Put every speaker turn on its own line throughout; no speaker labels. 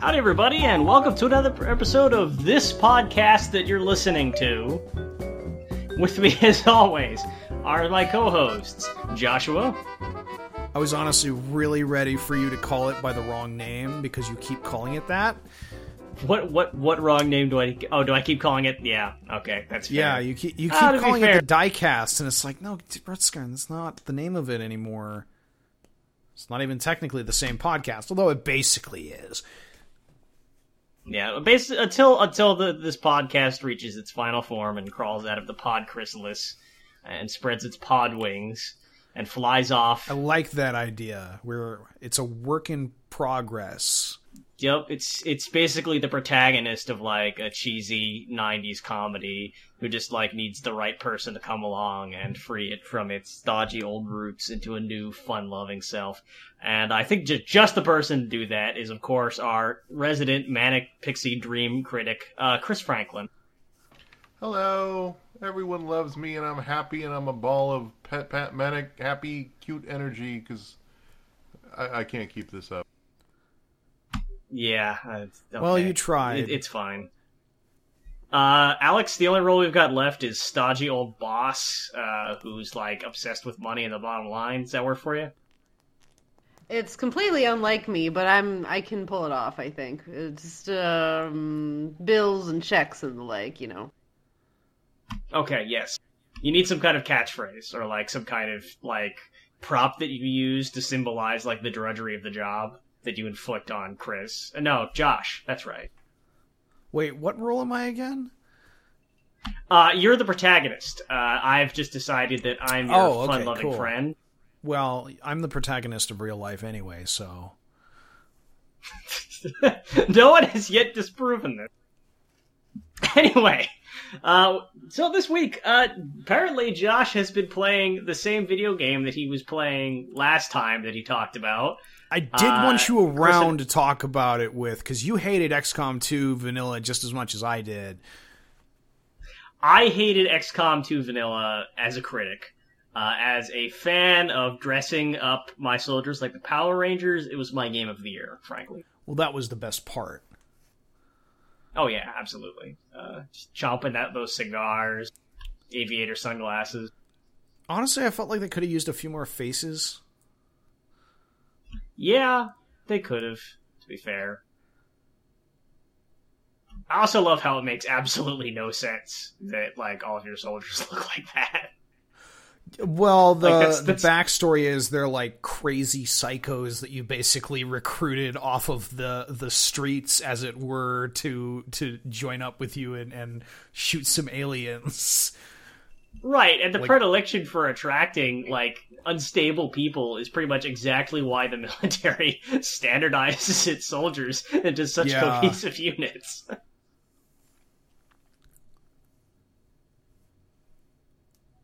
Howdy, everybody, and welcome to another episode of this podcast that you're listening to. With me, as always, are my co hosts, Joshua.
I was honestly really ready for you to call it by the wrong name because you keep calling it that.
What what what wrong name do I? Oh, do I keep calling it? Yeah, okay, that's fair.
Yeah, you keep you keep
Ah, to be
calling it the diecast, and it's like no, Brutskin, that's not the name of it anymore. It's not even technically the same podcast, although it basically is.
Yeah, basically until until the, this podcast reaches its final form and crawls out of the pod chrysalis and spreads its pod wings and flies off.
I like that idea. Where it's a work in progress.
Yep, it's it's basically the protagonist of like a cheesy '90s comedy who just like needs the right person to come along and free it from its dodgy old roots into a new, fun-loving self. And I think ju- just the person to do that is, of course, our resident manic pixie dream critic, uh, Chris Franklin.
Hello, everyone loves me, and I'm happy, and I'm a ball of pet, pet manic, happy, cute energy because I, I can't keep this up.
Yeah. it's-
Well, you tried.
It, it's fine. Uh, Alex, the only role we've got left is stodgy old boss, uh, who's like obsessed with money and the bottom line. Does that work for you?
It's completely unlike me, but I'm I can pull it off. I think it's just, um, bills and checks and the like. You know.
Okay, yes. You need some kind of catchphrase or like some kind of like prop that you use to symbolize like the drudgery of the job that you inflict on Chris. Uh, no, Josh. That's right.
Wait, what role am I again?
Uh, you're the protagonist. Uh, I've just decided that I'm your
Oh, okay,
fun-loving
cool.
friend.
Well, I'm the protagonist of real life anyway, so
no one has yet disproven this. Anyway, uh, so this week, uh, apparently Josh has been playing the same video game that he was playing last time that he talked about.
I did
Uh,
want you around
and-
to talk about it with because you hated XCOM 2 vanilla just as much as I did.
I hated XCOM 2 Vanilla as a critic. Uh, as a fan of dressing up my soldiers like the Power Rangers, it was my game of the year, frankly.
Well, that was the best part.
Oh yeah, absolutely. Uh, chomping at those cigars, aviator sunglasses.
Honestly, I felt like they could have used a few more faces.
Yeah, they could have, to be fair. I also love how it makes absolutely no sense that like all of your soldiers look like that.
Well, the
Like, that's- that's-
the backstory is they're like crazy psychos that you basically recruited off of the the streets, as it were, to to join up with you and, and shoot some aliens.
Right, and the
Like-
predilection for attracting like unstable people is pretty much exactly why the military standardizes its soldiers into such
Yeah.
cohesive units.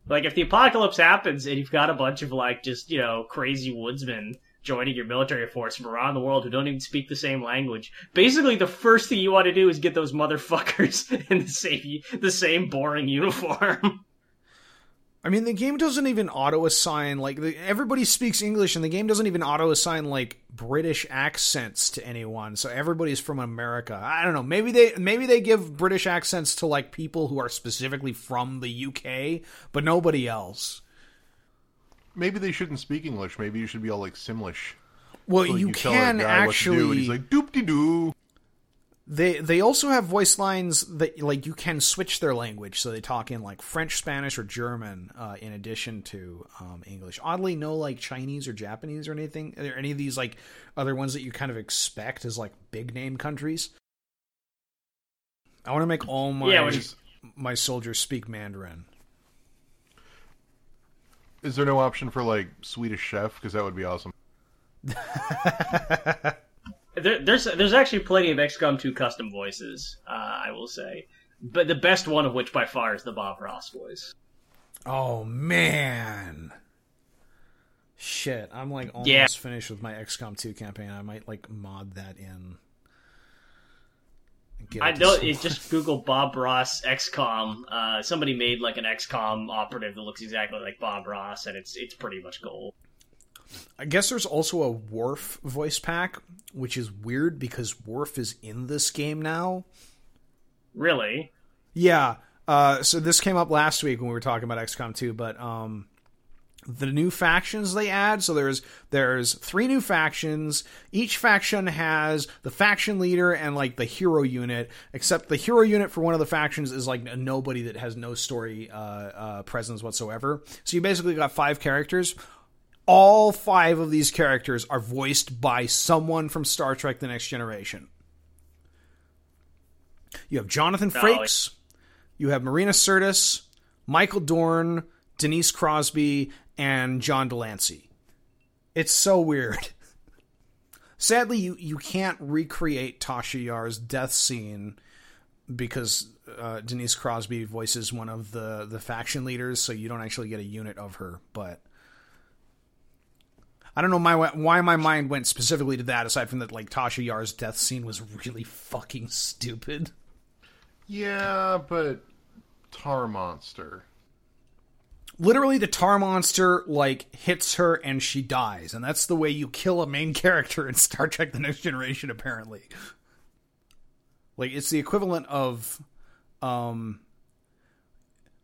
like if the apocalypse happens and you've got a bunch of like just, you know, crazy woodsmen joining your military force from around the world who don't even speak the same language. Basically the first thing you want to do is get those motherfuckers in the same the same boring uniform.
I mean, the game doesn't even auto assign like the, everybody speaks English, and the game doesn't even auto assign like British accents to anyone. So everybody's from America. I don't know. Maybe they maybe they give British accents to like people who are specifically from the UK, but nobody else.
Maybe they shouldn't speak English. Maybe you should be all like Simlish.
Well,
Like,
you
a
can
guy what to do, and
actually.
he's like doop de doo.
They they also have voice lines that like you can switch their language, so they talk in like French, Spanish, or German uh, in addition to um, English. Oddly, no like Chinese or Japanese or anything. Are there any of these like other ones that you kind of expect as like big name countries? I want to make all my
Yeah, which is-
my soldiers speak Mandarin.
Is there no option for like Swedish Chef? Because that would be awesome.
There, there's there's actually plenty of XCOM 2 custom voices, uh, I will say, but the best one of which by far is the Bob Ross voice.
Oh man. Shit, I'm like almost
Yeah.
finished with my XCOM 2 campaign. I might like mod that in. Get
I know just Google Bob Ross XCOM. Uh, somebody made like an XCOM operative that looks exactly like Bob Ross, and it's it's pretty much gold.
I guess there's also a Worf voice pack, which is weird because Worf is in this game now.
Really?
Yeah. Uh, so this came up last week when we were talking about XCOM 2, but um, the new factions they add. So there's there's three new factions. Each faction has the faction leader and like the hero unit. Except the hero unit for one of the factions is like a nobody that has no story uh, uh, presence whatsoever. So you basically got five characters. All five of these characters are voiced by someone from Star Trek: The Next Generation. You have Jonathan Frakes. You have Marina Sirtis, Michael Dorn, Denise Crosby, and John de Lancie. It's so weird. Sadly, you, you can't recreate Tasha Yar's death scene because uh, Denise Crosby voices one of the, the faction leaders, so you don't actually get a unit of her. But I don't know my why my mind went specifically to that, aside from that, like Tasha Yar's death scene was really fucking stupid.
Yeah, but tar monster.
Literally, the tar monster like hits her and she dies, and that's the way you kill a main character in Star Trek: The Next Generation. Apparently, like it's the equivalent of, um.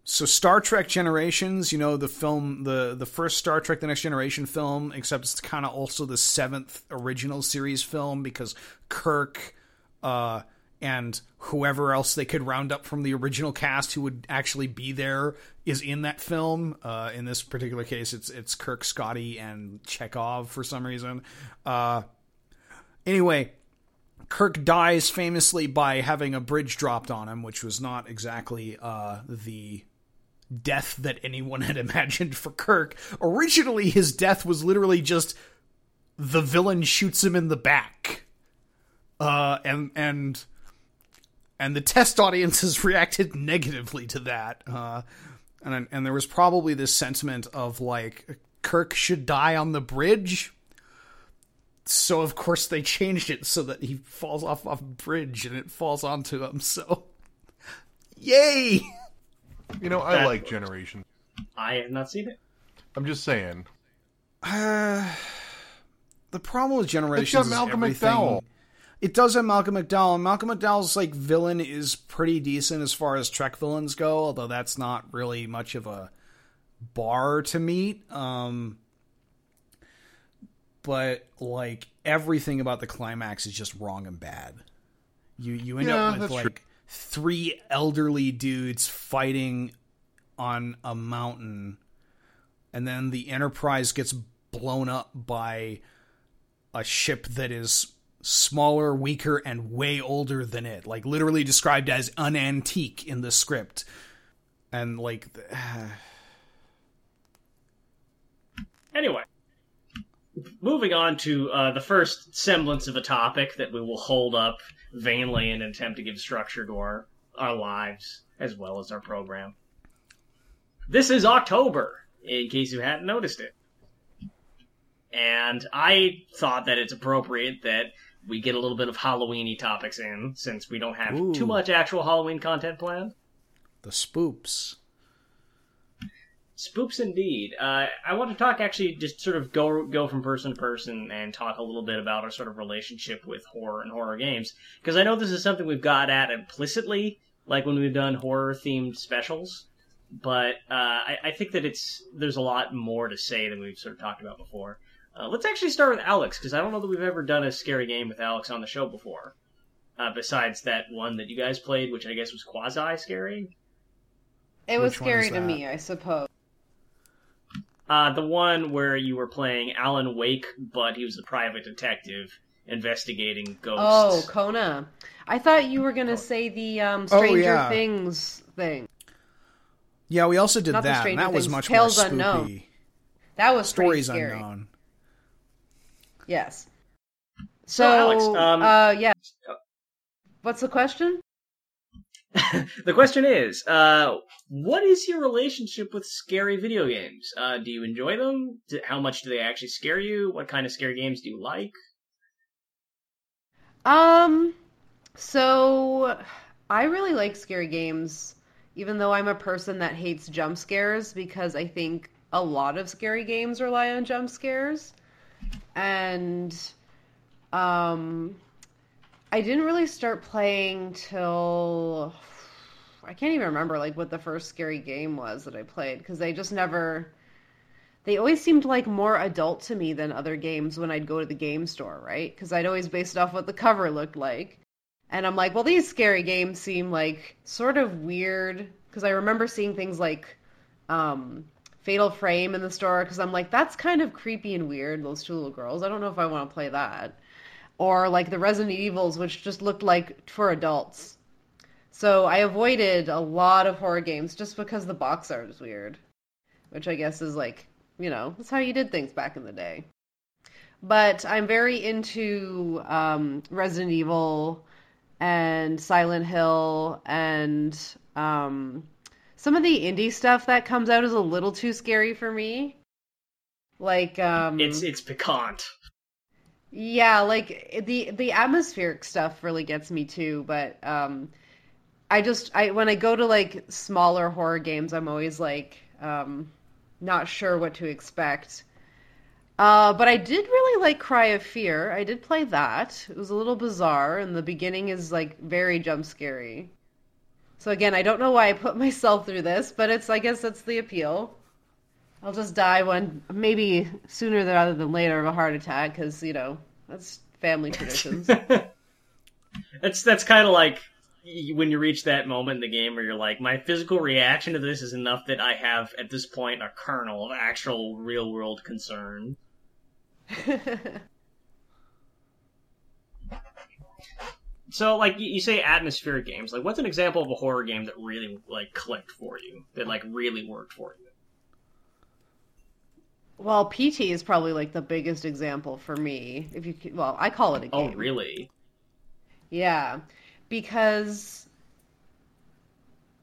So Star Trek Generations, you know the film, the the first Star Trek: The Next Generation film, except it's kind of also the seventh original series film because Kirk, uh, and whoever else they could round up from the original cast who would actually be there is in that film. Uh, in this particular case, it's it's Kirk, Scotty, and Chekov for some reason. Uh, anyway, Kirk dies famously by having a bridge dropped on him, which was not exactly uh, the death that anyone had imagined for Kirk. Originally, his death was literally just the villain shoots him in the back. Uh, and and and the test audiences reacted negatively to that. Uh, and and there was probably this sentiment of like Kirk should die on the bridge. So of course they changed it so that he falls off a bridge and it falls onto him. So, yay!
You know, I
That-
like Generation.
I have not seen it.
I'm just saying.
Uh, the problem with
It's
Generations
got
is
Malcolm
everything.
McDowell.
It does have Malcolm McDowell. and Malcolm McDowell's like villain is pretty decent as far as Trek villains go, although that's not really much of a bar to meet. Um, but like everything about the climax is just wrong and bad. You you end
Yeah,
up with like
true.
Three elderly dudes fighting on a mountain, and then the Enterprise gets blown up by a ship that is smaller, weaker, and way older than it. Like literally described as an antique in the script. And like
Anyway, moving on to uh, the first semblance of a topic that we will hold up vainly in an attempt to give structure to our, our lives as well as our program. This is October, in case you hadn't noticed it. And I thought that it's appropriate that we get a little bit of Halloweeny topics in, since we don't have
Ooh.
too much actual Halloween content planned.
the spoops.
Spoops indeed. Uh, I want to talk actually just sort of go go from person to person and talk a little bit about our sort of relationship with horror and horror games because I know this is something we've got at implicitly, like when we've done horror themed specials. But uh, I, I think that it's there's a lot more to say than we've sort of talked about before. Uh, let's actually start with Alex because I don't know that we've ever done a scary game with Alex on the show before. Uh, besides that one that you guys played, which I guess was quasi scary.
It was
Which
scary to me, I suppose.
Uh, the one where you were playing Alan Wake, but he was a private detective investigating ghosts.
Oh,
ghosts.
Kona. I thought you were gonna say the um, Stranger
Oh, yeah.
Things thing.
Yeah, we also did
Not the
that. And
Stranger
that was much
Tales
more spooky.
Unknown. That was
Stories
scary.
unknown.
Yes. So,
Alex, um,
uh, yeah. What's the question?
The question is, uh, what is your relationship with scary video games? Uh, do you enjoy them? Do, how much do they actually scare you? What kind of scary games do you like?
Um, so I really like scary games, even though I'm a person that hates jump scares because I think a lot of scary games rely on jump scares, and um, I didn't really start playing till I can't even remember like what the first scary game was that I played because they just never they always seemed like more adult to me than other games when I'd go to the game store, right? Because I'd always based it off what the cover looked like. And I'm like, well, these scary games seem like sort of weird because I remember seeing things like um, Fatal Frame in the store because I'm like, that's kind of creepy and weird. Those two little girls. I don't know if I want to play that. Or like the Resident Evils, which just looked like for adults. So I avoided a lot of horror games just because the box art is weird, which I guess is like you know, that's how you did things back in the day. But I'm very into um, Resident Evil and Silent Hill and um, some of the indie stuff that comes out is a little too scary for me. Like um,
it's it's piquant.
Yeah, like the the atmospheric stuff really gets me too, but um I just I when I go to like smaller horror games, I'm always like um not sure what to expect. Uh, but I did really like Cry of Fear. I did play that. It was a little bizarre, and the beginning is like very jump scary. So again, I don't know why I put myself through this, but it's I guess that's the appeal. I'll just die one maybe sooner rather than later of a heart attack because you know that's family traditions.
that's that's kind of like when you reach that moment in the game where you're like, my physical reaction to this is enough that I have at this point a kernel of actual real world concern. so, like you say, atmospheric games. Like, what's an example of a horror game that really like clicked for you? That like really worked for you?
Well, PT is probably like the biggest example for me. If you well, I call it a oh,
game. Oh, really?
Yeah because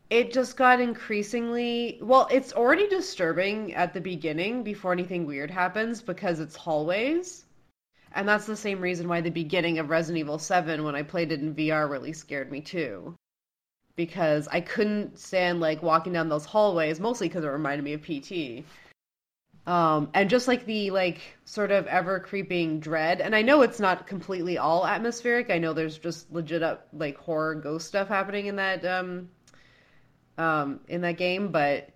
it just got increasingly well it's already disturbing at the beginning before anything weird happens because it's hallways and that's the same reason why the beginning of resident evil 7 when i played it in vr really scared me too because i couldn't stand like walking down those hallways mostly because it reminded me of pt um, and just like the like sort of ever creeping dread. And i know it's not completely all atmospheric. I know there's just legit up like horror ghost stuff happening in that um, um, in that game. But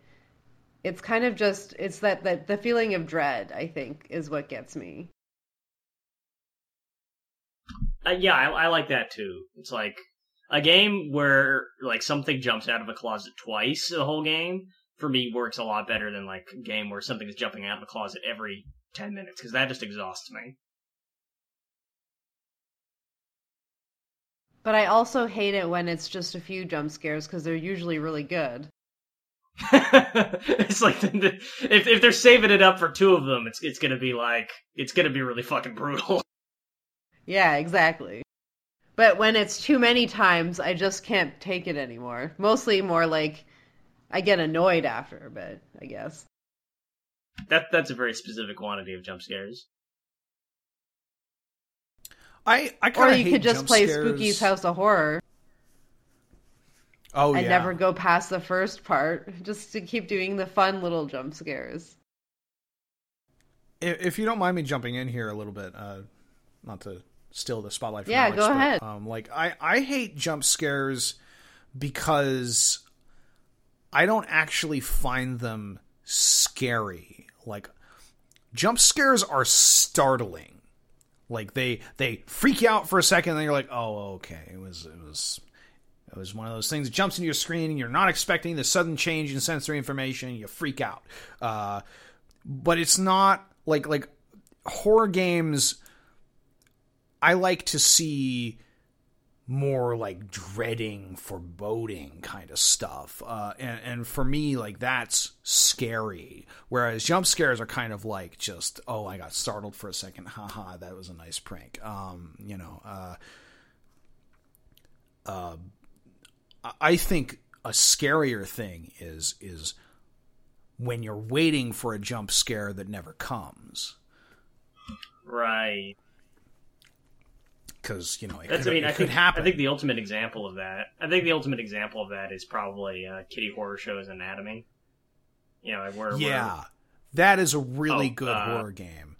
it's kind of just it's that that the feeling of dread i think is what gets me.
Uh, yeah I, I like that too. It's like a game where like something jumps out of a closet twice the whole game for me works a lot better than like a game where something is jumping out of the closet every 10 minutes because that just exhausts me.
But I also hate it when it's just a few jump scares because they're usually really good.
it's like if if they're saving it up for two of them, it's it's gonna be like it's gonna be really fucking brutal.
Yeah, exactly. But when it's too many times, I just can't take it anymore. Mostly more like I get annoyed after a bit, I guess.
That that's a very specific quantity of jump scares.
I I
kind of Or you could just play scares. Spooky's House of Horror.
Oh yeah.
and
yeah.
never go past the first part, just to keep doing the fun little jump scares.
If you don't mind me jumping in here a little bit, uh, not to steal the spotlight.
yeah,
Alex,
go
but,
ahead.
Um, like I I hate jump scares because I don't actually find them scary. Like jump scares are startling. Like they they freak you out for a second, and then you're like, oh, okay, it was it was it was one of those things that jumps into your screen, and you're not expecting the sudden change in sensory information. You freak out, uh, but it's not like like horror games. I like to see more like dreading, foreboding kind of stuff. Uh, and, and for me, like that's scary. Whereas jump scares are kind of like just, oh, I got startled for a second. Haha, that was a nice prank. Um, you know, uh, uh, I think a scarier thing is is when you're waiting for a jump scare that never comes.
Right
because you know it
That's,
could,
I mean,
it
I
could
think,
happen.
I think the ultimate example of that. I think the ultimate example of that is probably uh, Kitty Horrorshow's Anatomy. You know, where
yeah, That is a really
Oh,
good
uh,
horror game.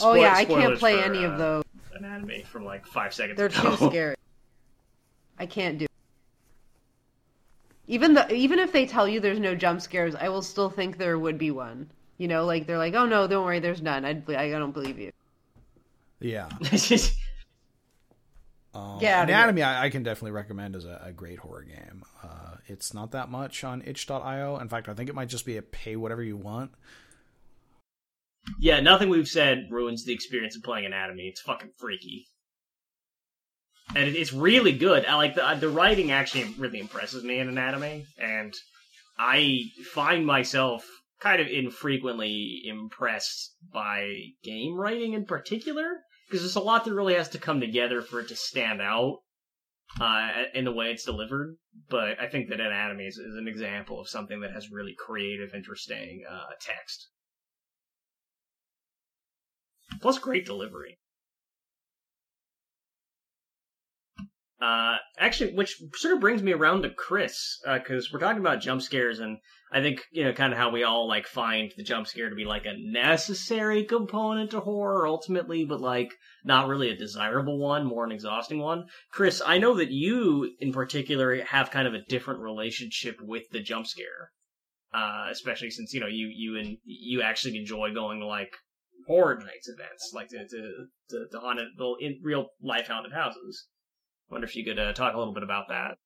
oh yeah, I can't play
for,
any
uh,
of those.
Anatomy from like five seconds.
They're
ago.
too scary. I can't do. it. Even the even if they tell you there's no jump scares, I will still think there would be one. You know, like they're like, "Oh no, don't worry, there's none." I'd, I don't believe you.
Yeah. Um,
Get
Anatomy, I, I can definitely recommend as a, a great horror game. Uh, it's not that much on itch.io. In fact, I think it might just be a pay whatever you want.
yeah, nothing we've said ruins the experience of playing Anatomy. It's fucking freaky, and it, it's really good. I like the the writing. Actually, really impresses me in Anatomy, and I find myself kind of infrequently impressed by game writing in particular because there's a lot that really has to come together for it to stand out uh, in the way it's delivered. But I think that Anatomy is, is an example of something that has really creative, interesting uh, text. Plus, great delivery. Uh, actually, which sort of brings me around to Chris, because we're talking about jump scares, and I think you know kind of how we all like find the jump scare to be like a necessary component to horror ultimately, but like not really a desirable one, more an exhausting one. Chris, I know that you in particular have kind of a different relationship with the jump scare, uh, especially since you know you you and you actually enjoy going to like horror nights events, like to to to, to haunted real life haunted houses. Wonder if you could uh, talk a little bit about that.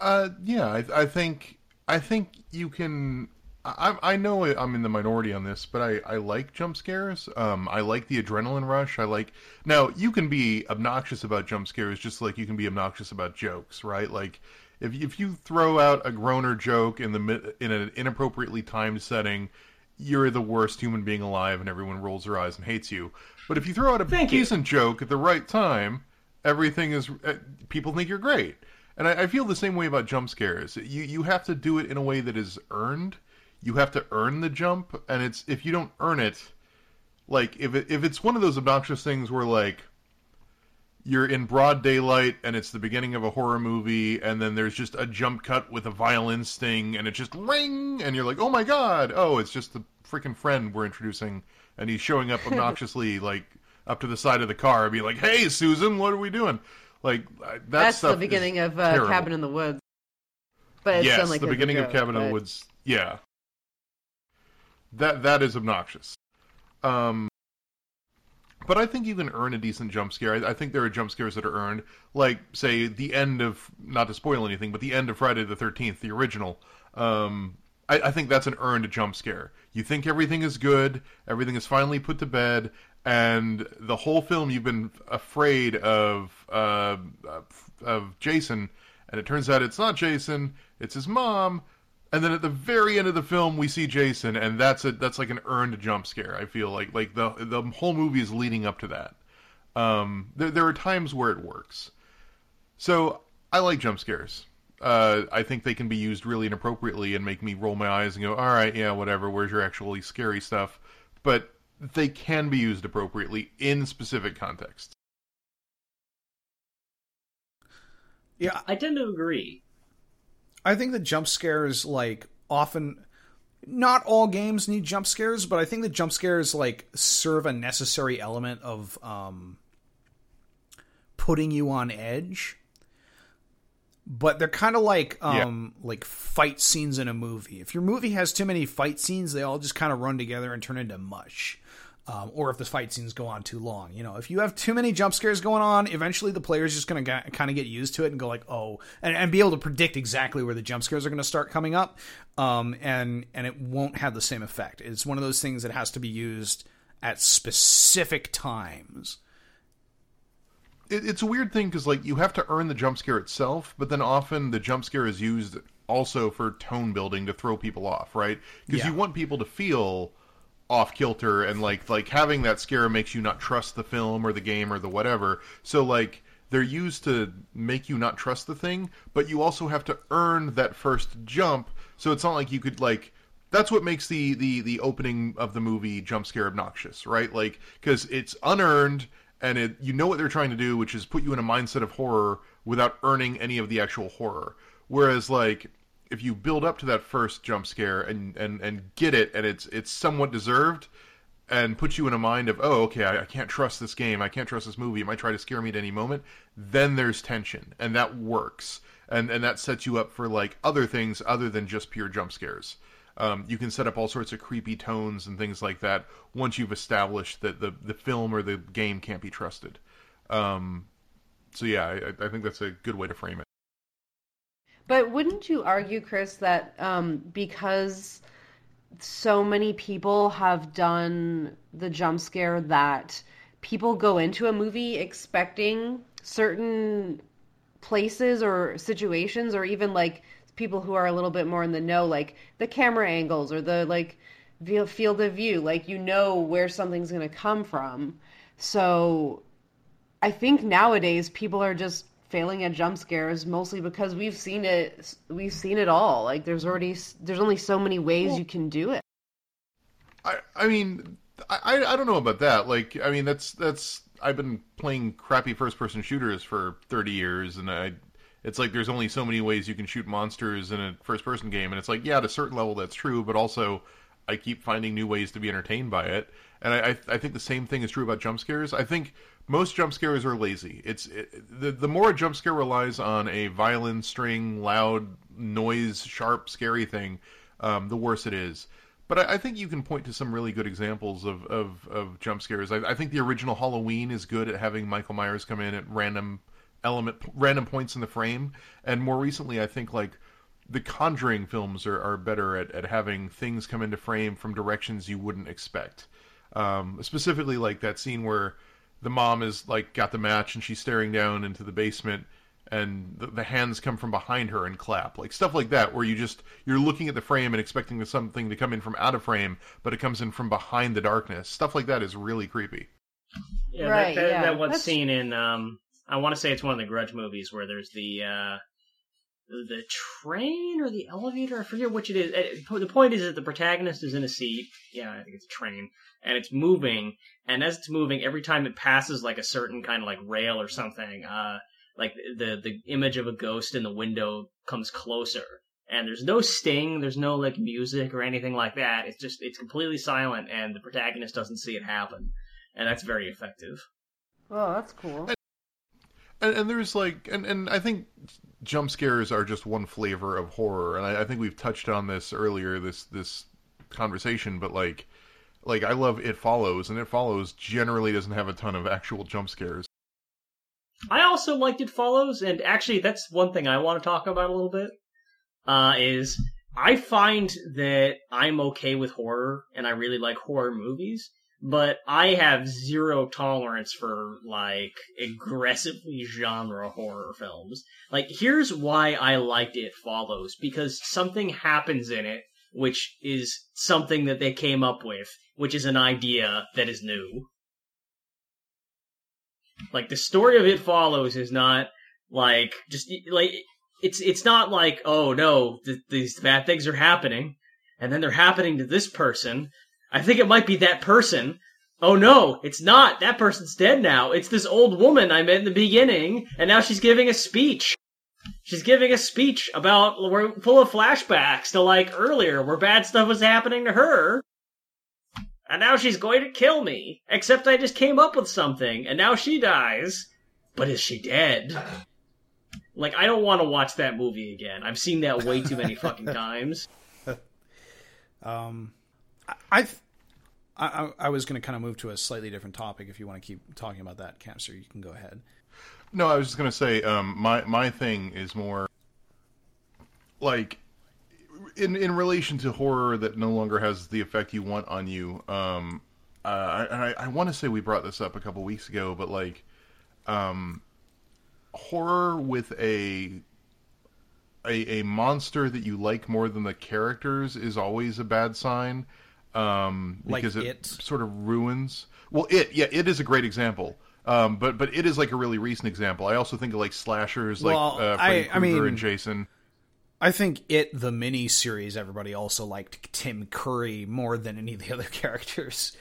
Uh, yeah, I, I think I think you can. I, I know I'm in the minority on this, but I, I like jump scares. Um, I like the adrenaline rush. I like now you can be obnoxious about jump scares just like you can be obnoxious about jokes, right? Like if if you throw out a groaner joke in the in an inappropriately timed setting, you're the worst human being alive, and everyone rolls their eyes and hates you. But if you throw out a
Thank you.
decent joke at the right time, everything is uh, people think you're great. And I, I feel the same way about jump scares. You you have to do it in a way that is earned. You have to earn the jump, and it's if you don't earn it, like if it, if it's one of those obnoxious things where like you're in broad daylight and it's the beginning of a horror movie and then there's just a jump cut with a violin sting and it just ring and you're like oh my god oh it's just the freaking friend we're introducing and he's showing up obnoxiously like up to the side of the car and be like hey susan what are we doing like that
That's the beginning of uh. Cabin in the Woods. But it's
yes
like
the beginning of
joke,
cabin in the woods yeah that that is obnoxious um but I think you can earn a decent jump scare. I, I think there are jump scares that are earned, like say the end of not to spoil anything, but the end of Friday the Thirteenth, the original. Um, I, I think that's an earned jump scare. You think everything is good, everything is finally put to bed, and the whole film you've been afraid of uh, of Jason, and it turns out it's not Jason, it's his mom. And then at the very end of the film, we see Jason, and that's a that's like an earned jump scare. I feel like like the the whole movie is leading up to that. Um, there there are times where it works. So I like jump scares. Uh, I think they can be used really inappropriately and make me roll my eyes and go, "All right, yeah, whatever. Where's your actually scary stuff?" But they can be used appropriately in specific contexts.
Yeah,
I tend to agree.
I think that jump scares like often not all games need jump scares, but I think that jump scares like serve a necessary element of um putting you on edge. But they're kind of like um like fight scenes in a movie. If your movie has too many fight scenes, they all just kind of run together and turn into mush. Um, or if the fight scenes go on too long. You know, if you have too many jump scares going on, eventually the player's just going to kind of get used to it and go like, oh, and, and be able to predict exactly where the jump scares are going to start coming up, um, and and it won't have the same effect. It's one of those things that has to be used at specific times.
it, it's a weird thing because like you have to earn the jump scare itself, but then often the jump scare is used also for tone building to throw people off, right? Because
Yeah.
you want people to feel off kilter and like like having that scare makes you not trust the film or the game or the whatever. So like they're used to make you not trust the thing, but you also have to earn that first jump. So it's not like you could like that's what makes the the the opening of the movie jump scare obnoxious, right? Like because it's unearned and it you know what they're trying to do, which is put you in a mindset of horror without earning any of the actual horror. Whereas like if you build up to that first jump scare and and and get it and it's it's somewhat deserved and puts you in a mind of oh okay I, I can't trust this game I can't trust this movie it might try to scare me at any moment then there's tension and that works. And and that sets you up for like other things other than just pure jump scares. Um, you can set up all sorts of creepy tones and things like that once you've established that the the film or the game can't be trusted. Um, so yeah I, I think that's a good way to frame it
But wouldn't you argue, Chris, that um, because so many people have done the jump scare that people go into a movie expecting certain places or situations, or even like people who are a little bit more in the know, like the camera angles or the like field of view, like you know where something's going to come from. So I think nowadays people are just failing at jump scares mostly because we've seen it we've seen it all like there's already there's only so many ways you can do it
I I mean I I don't know about that. Like I mean that's that's I've been playing crappy first person shooters for 30 years and I it's like there's only so many ways you can shoot monsters in a first person game and it's like yeah at a certain level that's true but also I keep finding new ways to be entertained by it and I I, I think the same thing is true about jump scares. I think most jump scares are lazy. It's it, the the more a jump scare relies on a violin string, loud noise, sharp, scary thing, um, the worse it is. But I, I think you can point to some really good examples of of, of jump scares. I, I think the original Halloween is good at having Michael Myers come in at random element random points in the frame, and more recently, I think like the Conjuring films are, are better at, at having things come into frame from directions you wouldn't expect. Um, specifically, like that scene where the mom is like got the match and she's staring down into the basement and the, the, hands come from behind her and clap. Like stuff like that where you just you're looking at the frame and expecting something to come in from out of frame but it comes in from behind the darkness. Stuff like that is really creepy.
Yeah
Right,
that, that,
yeah.
that one
That's-
scene in um i want to say it's one of the grudge movies where there's the uh the train or the elevator? I forget which it is. Uh, the point is that the protagonist is in a seat. Yeah i think it's a train. And it's moving. And as it's moving every time it passes like a certain kind of like rail or something uh like the the image of a ghost in the window comes closer. And there's no sting. There's no like music or anything like that. It's just it's completely silent and the protagonist doesn't see it happen. And that's very effective.
Oh that's cool
and, and there's like and, and i think jump scares are just one flavor of horror and I, I think we've touched on this earlier this this conversation but like like i love it follows and it follows generally doesn't have a ton of actual jump scares
I also liked It Follows, and actually, that's one thing I want to talk about a little bit. Uh, is I find that I'm okay with horror, and I really like horror movies, but I have zero tolerance for like aggressively genre horror films. Like, here's why I liked It Follows because something happens in it which is something that they came up with, which is an idea that is new. Like the story of it follows is not like just like it's it's not like oh no th- these bad things are happening and then they're happening to this person. I think it might be that person. Oh no, it's not. That person's dead now. It's this old woman I met in the beginning, and now she's giving a speech. She's giving a speech about we're full of flashbacks to like earlier where bad stuff was happening to her. And now she's going to kill me. Except I just came up with something, and now she dies. But is she dead? Like, I don't want to watch that movie again. I've seen that way too many fucking times.
Um, I I I- was going to kind of move to a slightly different topic. If you want to keep talking about that, Cancer, you can go ahead.
No, I was just gonna say, um, my my thing is more like in in relation to horror that no longer has the effect you want on you. Um, uh, I I, I want to say we brought this up a couple weeks ago, but like, um, horror with a a, a monster that you like more than the characters is always a bad sign um,
Like
because it,
It?
sort of ruins. Well, it yeah, it is a great example. Um, but but it is like a really recent example. I also think of like slashers, like
Well,
uh,
I-
Freddy
I
Krueger
mean-
and Jason.
I think it the mini series. Everybody also liked Tim Curry more than any of the other characters.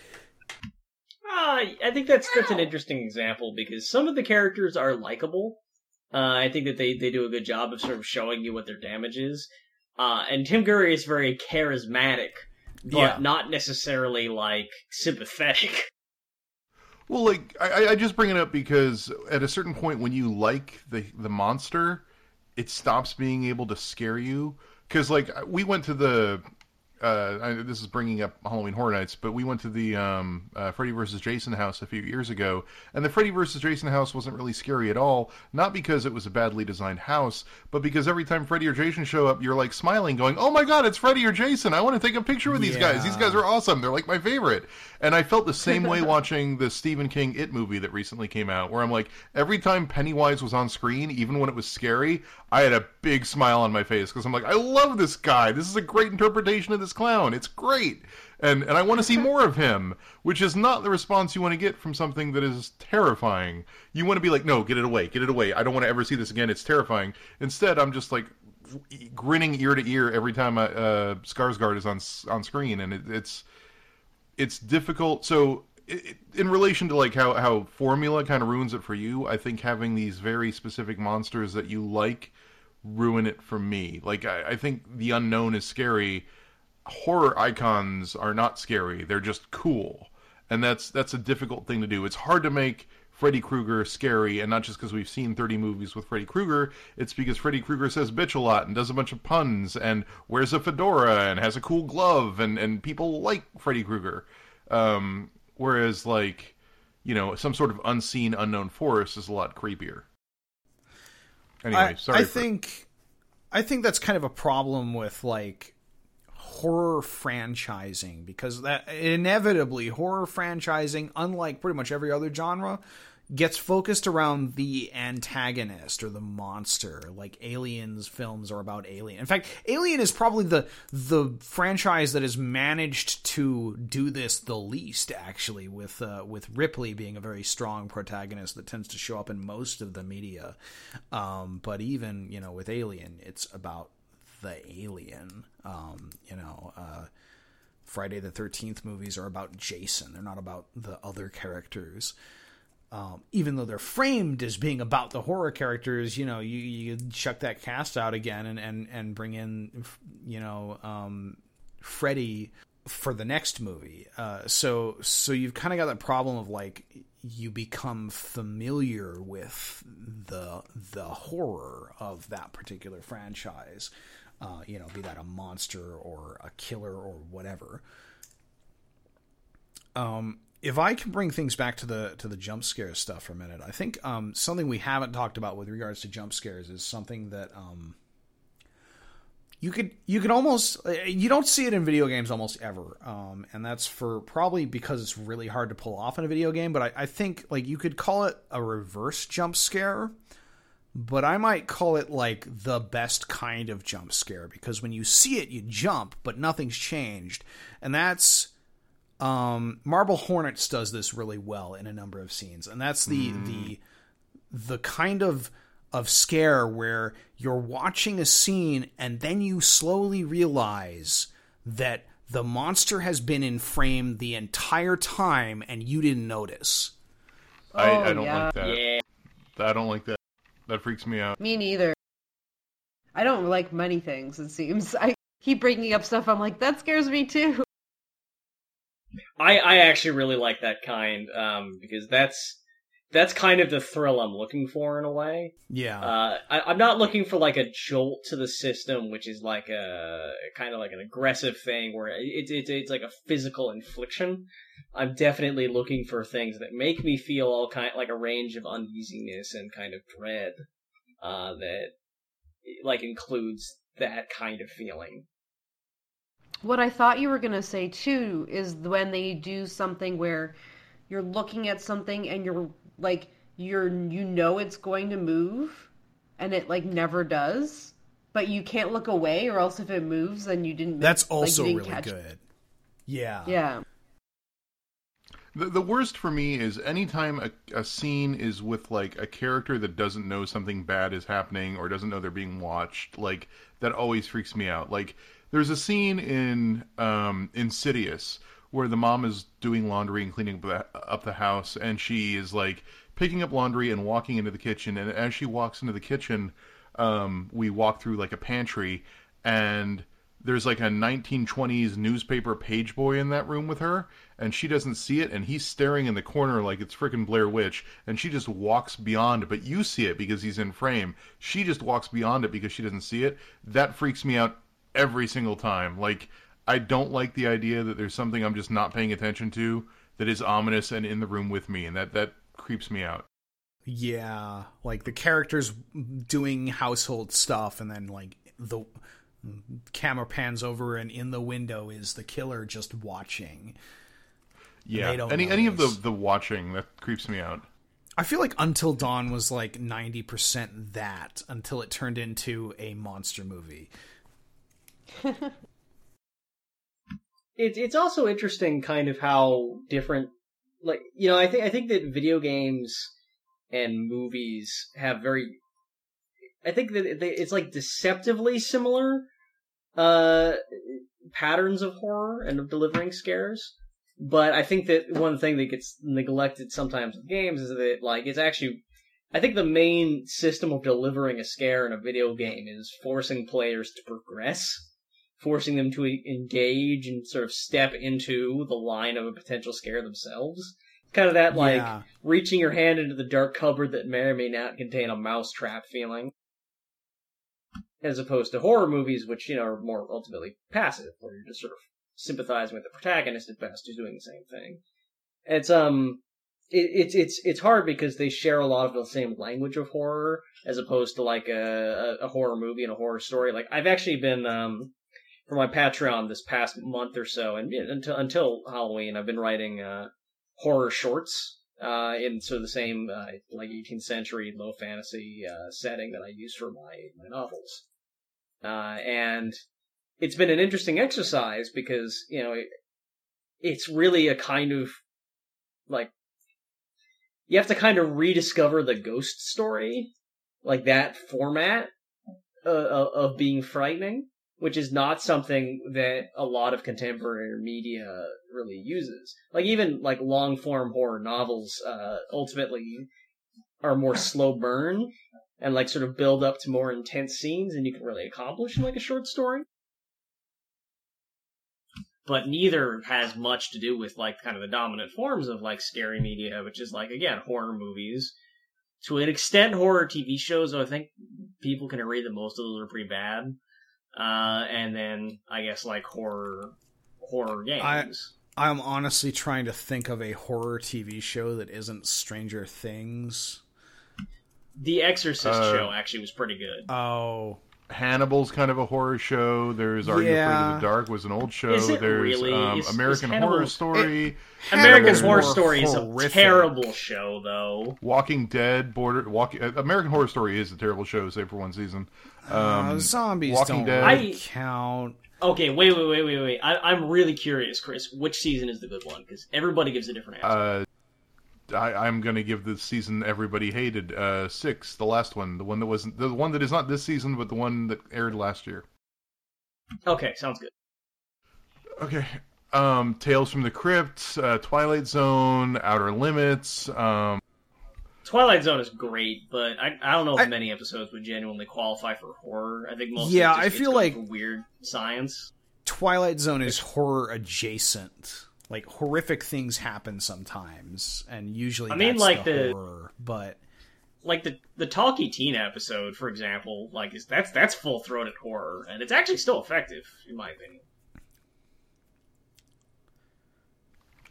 Uh, I think that's that's an interesting example because some of the characters are likable. Uh, I think that they, they do a good job of sort of showing you what their damage is. Uh, and Tim Curry is very charismatic, but
Yeah.
not necessarily like sympathetic.
Well, like I, I just bring it up because at a certain point, when you like the the monster, it stops being able to scare you. Because like we went to the, uh, I, this is bringing up Halloween Horror Nights, but we went to the um, uh, Freddy vs. Jason house a few years ago, and the Freddy vs. Jason house wasn't really scary at all. Not because it was a badly designed house, but because every time Freddy or Jason show up, you're like smiling, going, "Oh my God, it's Freddy or Jason! I want to take a picture with these guys. These guys are awesome. They're like my favorite." And I felt the same way watching the Stephen King It movie that recently came out, where I'm like, every time Pennywise was on screen, even when it was scary, I had a big smile on my face because I'm like, I love this guy. This is a great interpretation of this clown. It's great. And and I want to see more of him, which is not the response you want to get from something that is terrifying. You want to be like, no, get it away, get it away. I don't want to ever see this again. It's terrifying. Instead, I'm just like grinning ear to ear every time I, uh, Skarsgård is on on screen, and it, it's it's difficult. So, in relation to like how how formula kind of ruins it for you, I think having these very specific monsters that you like ruin it for me. Like I, I think the unknown is scary. Horror icons are not scary; they're just cool, and that's that's a difficult thing to do. It's hard to make Freddy Krueger scary, and not just because we've seen 30 movies with Freddy Krueger. It's because Freddy Krueger says bitch a lot and does a bunch of puns and wears a fedora and has a cool glove, and and people like Freddy Krueger. Um, whereas like you know some sort of unseen unknown force is a lot creepier. Anyway,
I,
sorry.
I
for-
think I think that's kind of a problem with like horror franchising because that inevitably horror franchising unlike pretty much every other genre gets focused around the antagonist or the monster like aliens films are about alien. In fact alien is probably the the franchise that has managed to do this the least actually with uh, with ripley being a very strong protagonist that tends to show up in most of the media. Um, but even you know with alien it's about the alien um, you know uh, friday the 13th movies are about jason they're not about the other characters um, even though they're framed as being about the horror characters, you know, you, you chuck that cast out again and, and, and bring in, you know, um, Freddy for the next movie. Uh, so so you've kind of got that problem of like you become familiar with the the horror of that particular franchise. Uh, you know, be that a monster or a killer or whatever. Um, if I can bring things back to the to the jump scare stuff for a minute, I think um, something we haven't talked about with regards to jump scares is something that um, you could you could almost you don't see it in video games almost ever, um, and that's for probably because it's really hard to pull off in a video game. But I, I think like you could call it a reverse jump scare, but I might call it like the best kind of jump scare because when you see it, you jump, but nothing's changed, and that's um, Marble Hornets does this really well in a number of scenes, and that's the the the kind of of scare where you're watching a scene and then you slowly realize that the monster has been in frame the entire time and you didn't notice.
I,
Oh,
I don't
yeah.
like that.
Yeah.
I don't like that. That freaks me out.
Me neither. I don't like many things, it seems. I keep bringing up stuff, I'm like, that scares me too.
I I actually really like that kind um because that's that's kind of the thrill I'm looking for in a way.
Yeah.
Uh, I, I'm not looking for like a jolt to the system, which is like a kind of like an aggressive thing where it's it's it's like a physical infliction. I'm definitely looking for things that make me feel all kind like a range of uneasiness and kind of dread. Uh, that like includes that kind of feeling.
What I thought you were going to say too is when they do something where you're looking at something and you're like you're you know it's going to move and it like never does, but you can't look away or else if it moves then you didn't
That's
like, you
also
didn't
really
catch-
good. Yeah.
Yeah.
The, the worst for me is anytime a, a scene is with like a character that doesn't know something bad is happening or doesn't know they're being watched. Like that always freaks me out. Like there's a scene in um, Insidious where the mom is doing laundry and cleaning up the, house, and she is like picking up laundry and walking into the kitchen. And as she walks into the kitchen, um, we walk through like a pantry, and there's like a 1920s newspaper page boy in that room with her, and she doesn't see it, and he's staring in the corner like it's freaking Blair Witch, and she just walks beyond but you see it because he's in frame. She just walks beyond it because she doesn't see it. That freaks me out every single time. Like, I don't like the idea that there's something I'm just not paying attention to that is ominous and in the room with me, and that that creeps me out.
Yeah, like the characters doing household stuff, and then like the camera pans over, and in the window is the killer just watching.
Yeah,
They don't
any any of the the watching that creeps me out.
I feel like Until Dawn was like ninety percent that until it turned into a monster movie.
It's it's also interesting, kind of how different, like you know, I think I think that video games and movies have very, I think that they, it's like deceptively similar, uh, patterns of horror and of delivering scares. But I think that one thing that gets neglected sometimes with games is that like it's actually, I think the main system of delivering a scare in a video game is forcing players to progress forcing them to engage and sort of step into the line of a potential scare themselves. Kind of that like
Yeah.
reaching your hand into the dark cupboard that may or may not contain a mouse trap feeling. As opposed to horror movies, which, you know, are more ultimately passive, where you're just sort of sympathizing with the protagonist at best who's doing the same thing. It's um it, it's it's it's hard because they share a lot of the same language of horror as opposed to like a, a horror movie and a horror story. Like I've actually been um for my Patreon this past month or so, and until until Halloween, I've been writing uh, horror shorts uh, in sort of the same uh, like 18th century low fantasy uh, setting that I use for my my novels. Uh, and it's been an interesting exercise because you know it, it's really a kind of like you have to kind of rediscover the ghost story, like that format uh, of of being frightening which is not something that a lot of contemporary media really uses. Like even like long form horror novels uh ultimately are more slow burn and like sort of build up to more intense scenes than you can really accomplish in like a short story. But neither has much to do with like kind of the dominant forms of like scary media, which is like again horror movies. To an extent, horror TV shows. I think people can agree that most of those are pretty bad uh, and then I guess like horror horror games.
I'm honestly trying to think of a horror TV show that isn't Stranger Things.
the Exorcist
Uh,
show actually was pretty good.
Oh,
Hannibal's kind of a horror show. There's Are You Afraid of the Dark was an old show.
Is it
There's
really?
um,
Is- is
American
Hannibal-
Horror Story,
American Horror
more
Story is a terrible show, though.
Walking Dead, Border Walking uh, American Horror Story is a terrible show, save for one season. Um,
uh, zombies
Walking
don't
Dead.
really
I-
count.
Okay, wait, wait, wait, wait, wait. I, I'm really curious, Chris. Which season is the good one? Because everybody gives a different answer.
uh, I, I'm going to give the season everybody hated uh, six, the last one, the one that wasn't the one that is not this season, but the one that aired last year.
okay, sounds good.
Okay. Um, Tales from the Crypt, uh, Twilight Zone, Outer Limits. Um,
Twilight Zone is great, but I, I don't know if
I-
many episodes would genuinely qualify for horror. I think most.
Yeah,
of it
I feel like-
weird science.
Twilight Zone is horror adjacent. Like horrific things happen sometimes, and usually
I mean,
that's
like
the,
the-
horror. But
like the the Talky Tina episode, for example, like is that's that's full throated horror, and it's actually still effective in my opinion.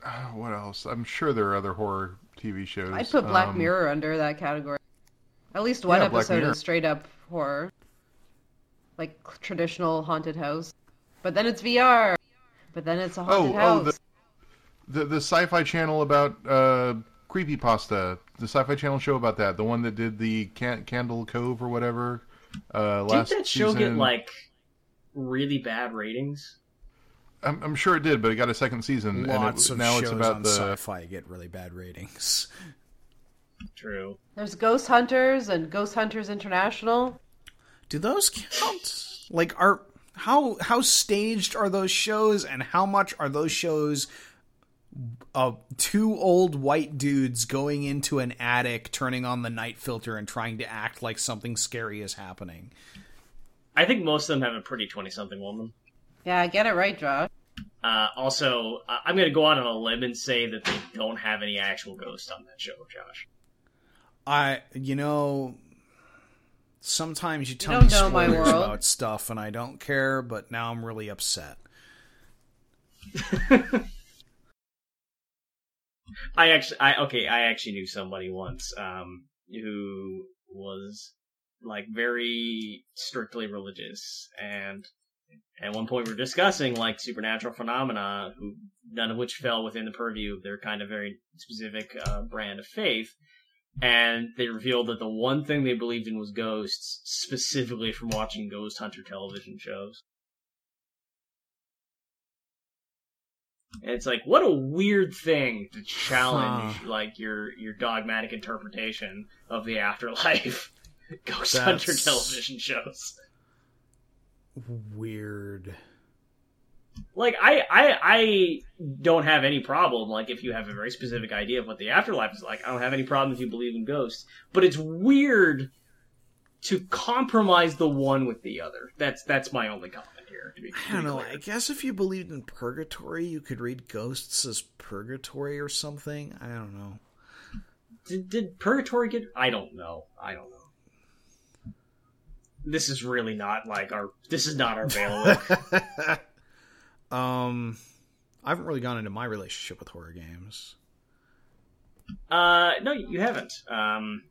uh, what else? I'm sure there are other horror TV shows.
I'd put Black
Um,
Mirror under that category. At least one
Yeah,
episode is straight up horror, like traditional haunted house. But then it's VR. But then it's a haunted
oh,
house.
the the the Sci-Fi Channel about uh, creepy pasta. The Sci-Fi Channel show about that. The one that did the Can- Candle Cove or whatever. Uh,
Did
last
that show
season.
get like really bad ratings?
I'm, I'm sure it did, but it got a second season.
lots
and it,
of
now
shows
it's about
on
the.
sci-fi get really bad ratings.
True.
There's Ghost Hunters and Ghost Hunters International.
Do those count? Like, are how how staged are those shows, and how much are those shows? Uh, two old white dudes going into an attic, turning on the night filter, and trying to act like something scary is happening.
I think most of them have a pretty twenty-something woman.
Yeah, I get it right, Josh.
Uh, also, I- I'm going to go out on a limb and say that they don't have any actual ghosts on that show, Josh.
I, you know, sometimes you tell
don't
me
know my
spoilers
world.
about stuff and I don't care, but now I'm really upset.
I actually, I okay, I actually knew somebody once, um, who was like very strictly religious, and at one point we were discussing like supernatural phenomena, who none of which fell within the purview of their kind of very specific uh, brand of faith. And they revealed that the one thing they believed in was ghosts, specifically from watching ghost hunter television shows. It's like, what a weird thing to challenge,
Huh.
like your your dogmatic interpretation of the afterlife. Ghost hunter television shows.
Weird.
Like I, I, I don't have any problem. Like if you have a very specific idea of what the afterlife is like, I don't have any problem if you believe in ghosts. But it's weird to compromise the one with the other. That's that's my only comment here.
I don't know.
clear.
I guess if you believed in purgatory, you could read ghosts as purgatory or something. I don't know.
Did, did purgatory get? I don't know. I don't know. This is really not like our. This is not our bailiwick.
um, I haven't really gone into my relationship with horror games.
uh, no, you haven't. Um,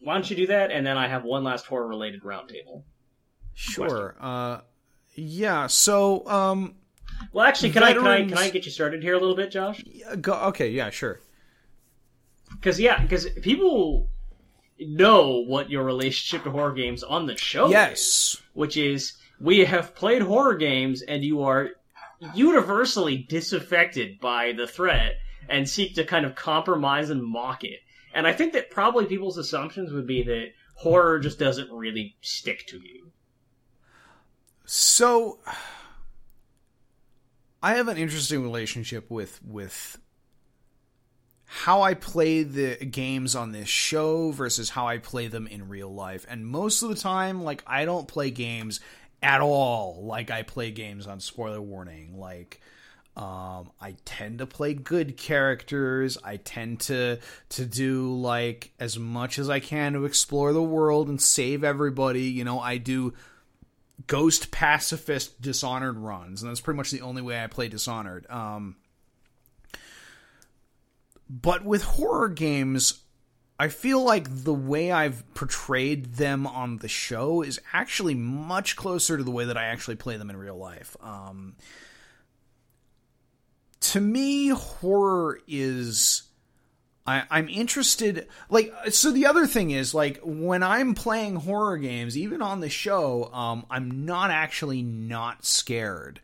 why don't you do that? And then I have one last horror related roundtable.
Sure. Uh, yeah. So, um,
Well, actually, can I can I can I get you started here a little bit, Josh?
yeah, go, okay. Yeah. Sure.
Because yeah, because people know what your relationship to horror games on the show is,
Yes.
which is we have played horror games and you are universally disaffected by the threat and seek to kind of compromise and mock it. And I think that probably people's assumptions would be that horror just doesn't really stick to you.
So I have an interesting relationship with with how I play the games on this show versus how I play them in real life. And most of the time like I don't play games at all like I play games on spoiler warning like um, I tend to play good characters. I tend to to do like as much as I can to explore the world and save everybody. You know, I do ghost pacifist dishonored runs and that's pretty much the only way i play dishonored um but with horror games i feel like the way i've portrayed them on the show is actually much closer to the way that i actually play them in real life um to me horror is I, I'm interested. Like, so the other thing is, like, when I'm playing horror games, even on the show, um, I'm not actually not scared.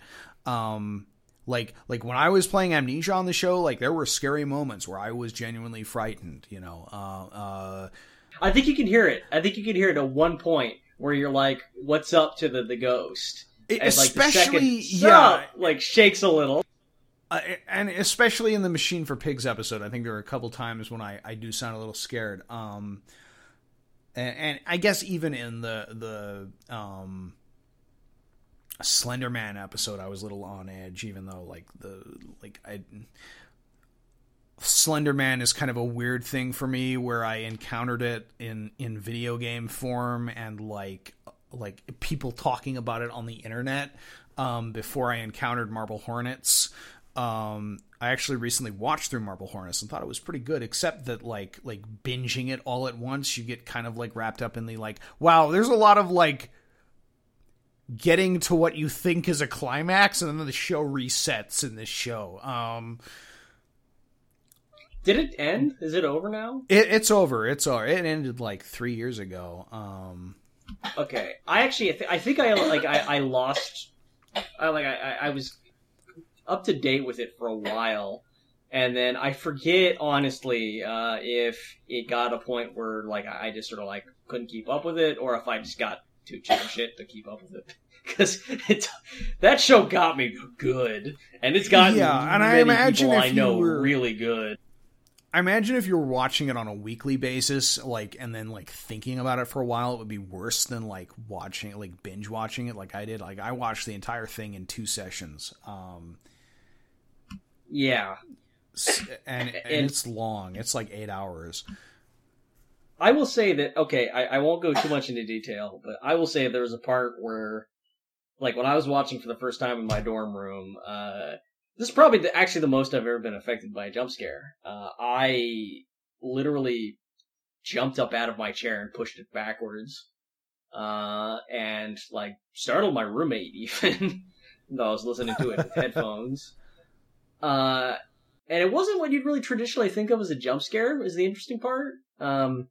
Um, like, like when I was playing Amnesia on the show, like there were scary moments where I was genuinely frightened. You know, uh, uh,
I think you can hear it. I think you can hear it at one point where you're like, "What's up to the the ghost?" And, like,
especially
second,
yeah,
like shakes a little.
Uh, and especially in the Machine for Pigs episode, I think there are a couple times when I, I do sound a little scared. Um, and, and I guess even in the the um, Slender Man episode, I was a little on edge, even though like the like I Slender Man is kind of a weird thing for me, where I encountered it in in video game form and like like people talking about it on the internet um, before I encountered Marble Hornets. Um, I actually recently watched through Marble Hornets and thought it was pretty good, except that like like binging it all at once, you get kind of like wrapped up in the like, wow, there's a lot of like getting to what you think is a climax, and then the show resets in this show. Um,
Did it end? Is it over now?
it, it's over. It's over. It ended like three years ago. Um,
Okay, I actually, I, th- I think I like I, I lost. I like I, I- I was up to date with it for a while, and then I forget honestly uh, if it got a point where like I just sort of like couldn't keep up with it, or if I just got too chicken shit to keep up with it. Because it's that show got me good, and it's gotten
Yeah, and I imagine
I
you
know
were-
really good.
I imagine if you were watching it on a weekly basis, like, and then like thinking about it for a while, it would be worse than like watching, like binge watching it, like I did. Like I watched the entire thing in two sessions. Um,
yeah,
and, and, and it's long. It's like eight hours.
I will say that okay, I, I won't go too much into detail, but I will say there was a part where, like, when I was watching for the first time in my dorm room, uh, this is probably the, actually the most I've ever been affected by a jump scare. Uh, I literally jumped up out of my chair and pushed it backwards, uh, and like startled my roommate even though I was listening to it with headphones. Uh, and it wasn't what you'd really traditionally think of as a jump scare. Is the interesting part. Um,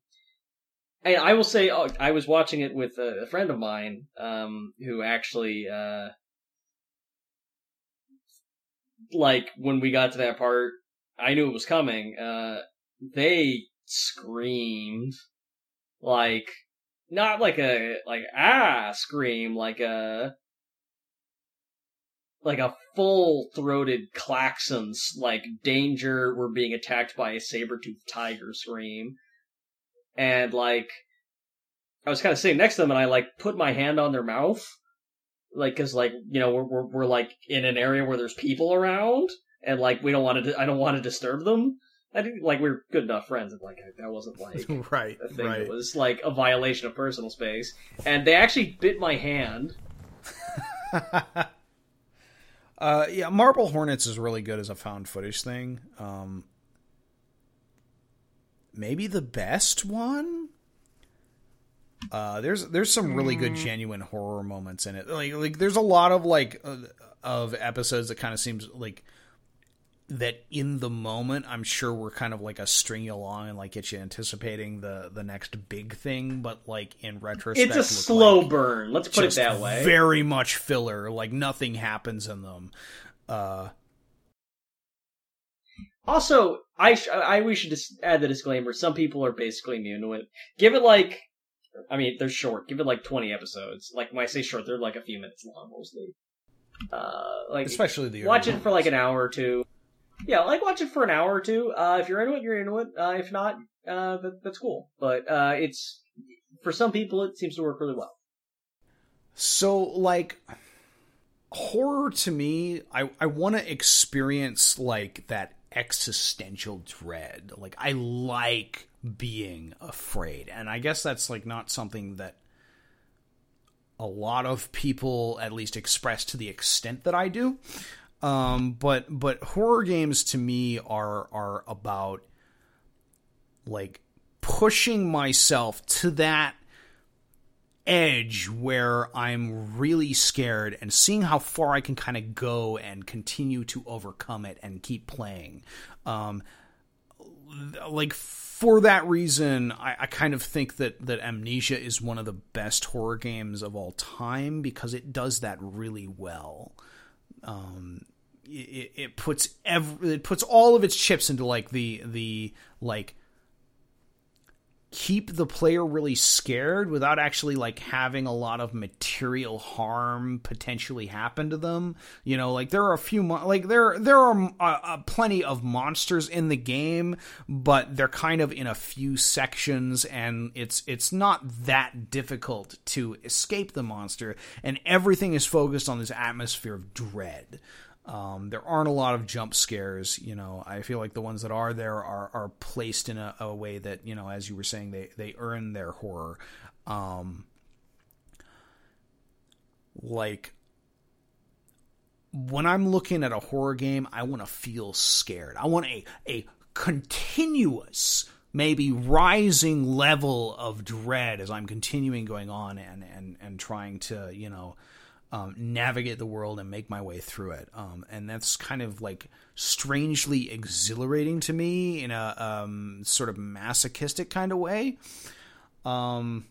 and I will say, oh, I was watching it with a, a friend of mine, um, who actually, uh, like when we got to that part, I knew it was coming. Uh, they screamed like not like a like ah scream like a like a full throated klaxons like danger we're being attacked by a saber-toothed tiger scream. And like i was kind of sitting next to them and i like put my hand on their mouth. Like because like you know we're, we're we're like in an area where there's people around and like we don't want to i don't want to disturb them. I think like we're good enough friends and like that wasn't like
right
a thing.
right.
It was like a violation of personal space. And they actually bit my hand
uh yeah marble hornets is really good as a found footage thing. Um maybe the best one? Uh, there's there's some really good genuine horror moments in it. Like like there's a lot of like uh, of episodes that kind of seems like that in the moment I'm sure we're kind of like a string you along and like get you anticipating the the next big thing, but like in retrospect,
it's a slow like burn. Let's put it that way.
Very much filler. Like nothing happens in them. Uh,
also, I sh- I we should just add the disclaimer. Some people are basically immune to it. Give it like I mean, they're short. Give it like 20 episodes. Like when I say short, they're like a few minutes long mostly. Uh, like
especially the
watch it for like an hour or two. Yeah, like watch it for an hour or two. Uh, if you're into it, you're into it. Uh, if not, uh, that, that's cool. But uh, it's for some people, it seems to work really well.
So, like horror to me, I I want to experience like that existential dread. Like I like being afraid. And I guess that's like not something that a lot of people at least express to the extent that I do. Um, but but horror games to me are are about like pushing myself to that edge where I'm really scared and seeing how far I can kind of go and continue to overcome it and keep playing. Um, like for that reason, I, I, kind of think that that Amnesia is one of the best horror games of all time because it does that really well. Um, it, it puts every, it puts all of its chips into like the the like keep the player really scared without actually like having a lot of material harm potentially happen to them. You know like there are a few mo- like there there are uh, plenty of monsters in the game but they're kind of in a few sections and it's it's not that difficult to escape the monster and everything is focused on this atmosphere of dread um, there aren't a lot of jump scares. You know, I feel like the ones that are there are are placed in a, a way that you know, as you were saying, they they earn their horror. Um, like when I'm looking at a horror game, I want to feel scared. I want a a continuous maybe rising level of dread as I'm continuing going on and and and trying to you know um, navigate the world and make my way through it. Um, and that's kind of like strangely exhilarating to me in a um, sort of masochistic kind of way, um,